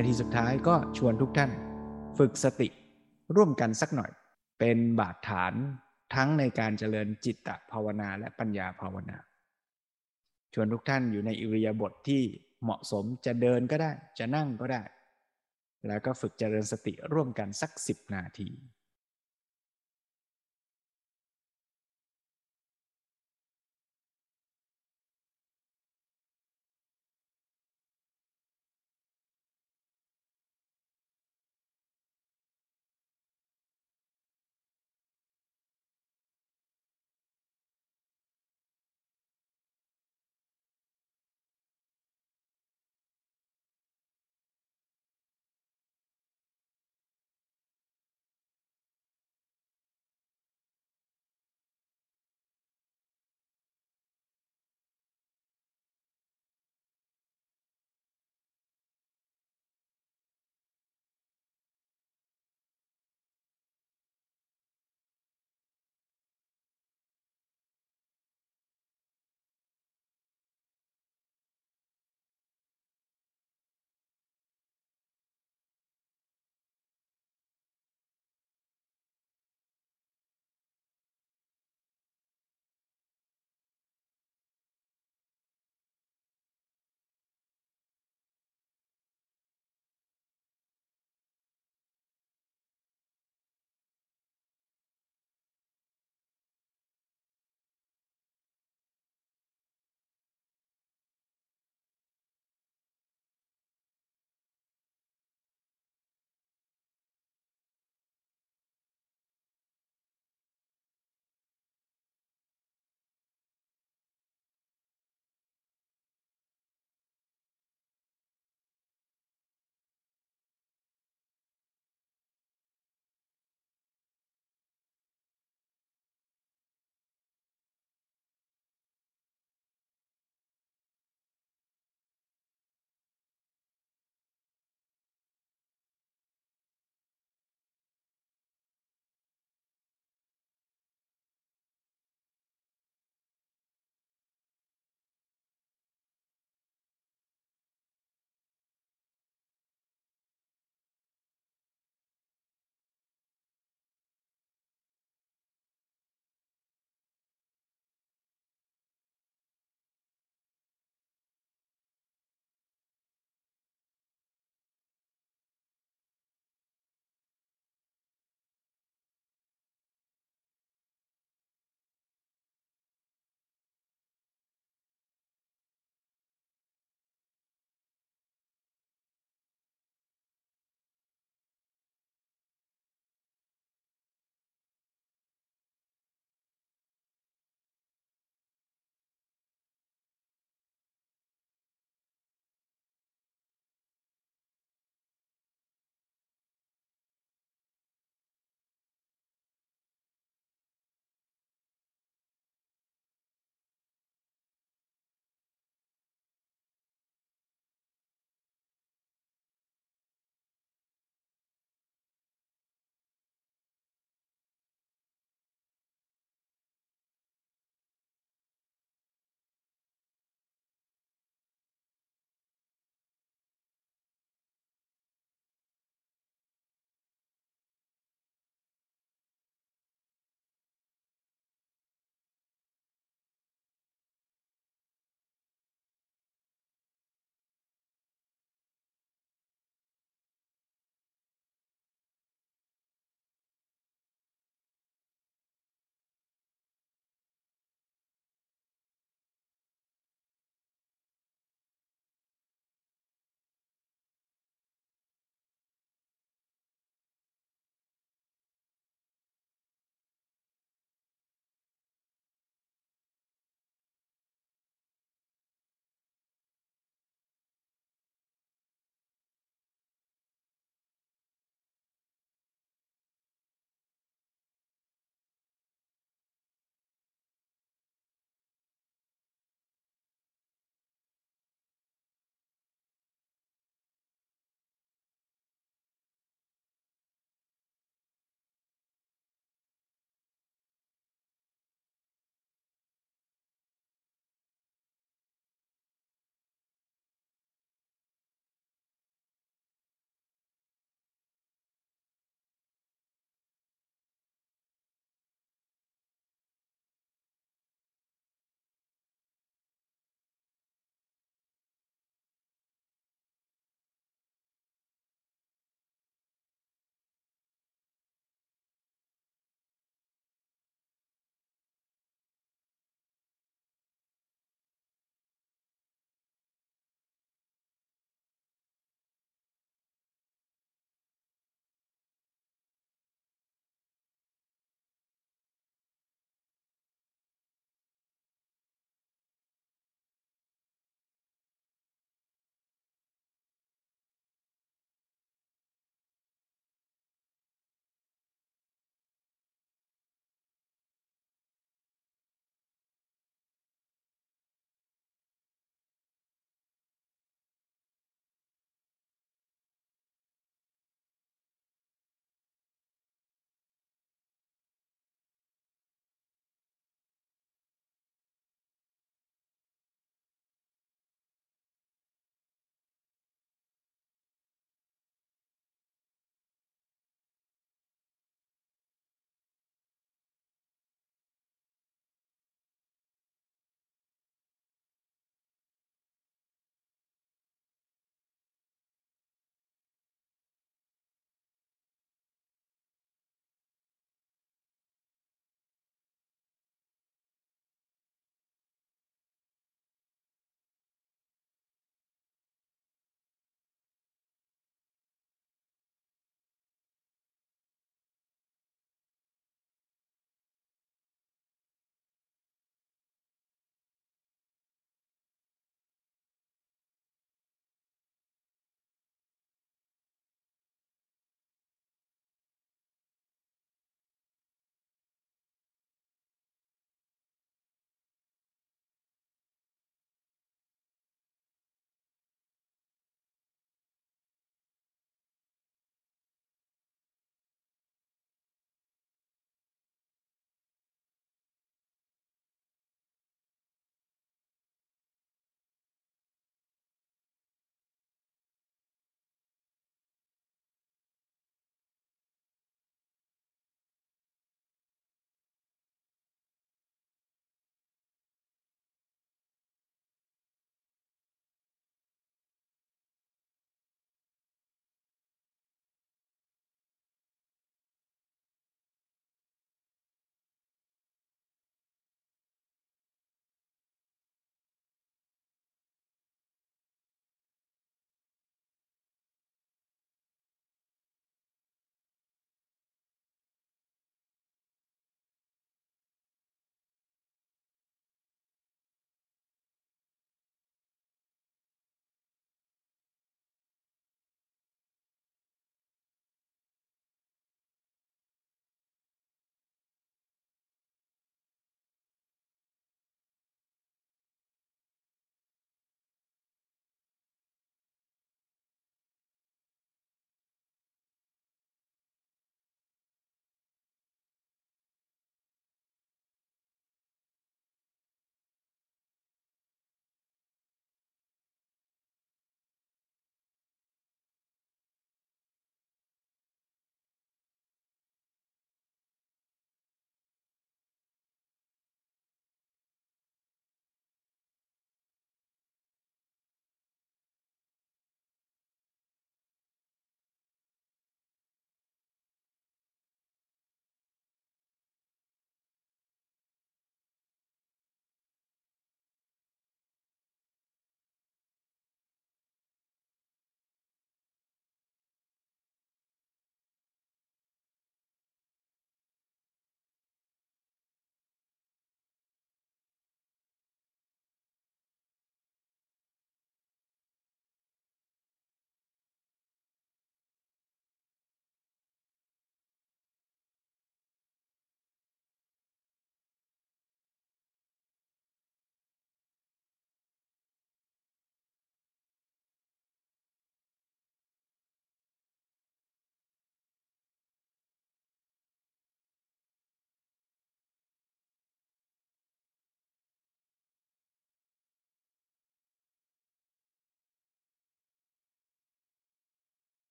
นาทีสุดท้ายก็ชวนทุกท่าน ฝึกสติร่วมกันสักหน่อย เป็นบาดฐานทั้งในการเจริญจิตตภาวนาและปัญญาภาวนา ชวนทุกท่านอยู่ในอิริยาบถทที่เหมาะสมจะเดินก็ได้ จะนั่งก็ได้ แล้วก็ฝึกเจริญสติร่วมกันสักสิบนาที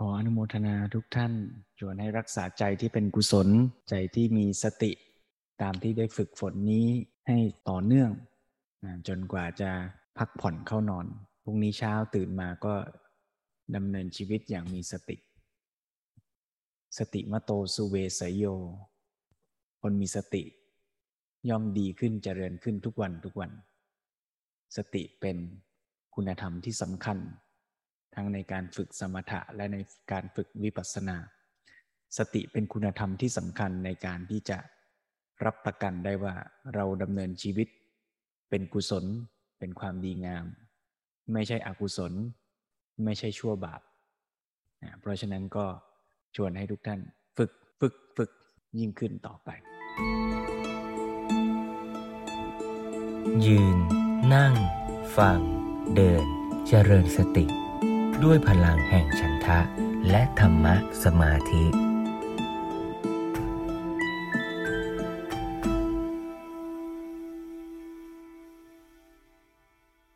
ขออนุโมทนาทุกท่านชวนให้รักษาใจที่เป็นกุศล ใจที่มีสติ ตามที่ได้ฝึกฝนนี้ให้ต่อเนื่อง จนกว่าจะพักผ่อนเข้านอนพรุ่งนี้เช้าตื่นมาก็ดำเนินชีวิตอย่างมีสติ สติมโตสุเวสยโย คนมีสติ ย่อมดีขึ้นเจริญขึ้นทุกวันทุกวัน สติเป็นคุณธรรมที่สำคัญ ทั้งในการฝึกสมถะและในการฝึกวิปัสสนา สติเป็นคุณธรรมที่สำคัญในการที่จะรับประกันได้ว่าเราดำเนินชีวิต เป็นกุศล เป็นความดีงาม ไม่ใช่อกุศล ไม่ใช่ชั่วบาปเพราะฉะนั้นก็ชวนให้ทุกท่านฝึกฝึกฝึกยิ่งขึ้นต่อไป ยืน นั่ง ฟัง เดิน เจริญสติ ด้วยพลังแห่งฉันทะ และธรรมะสมาธิ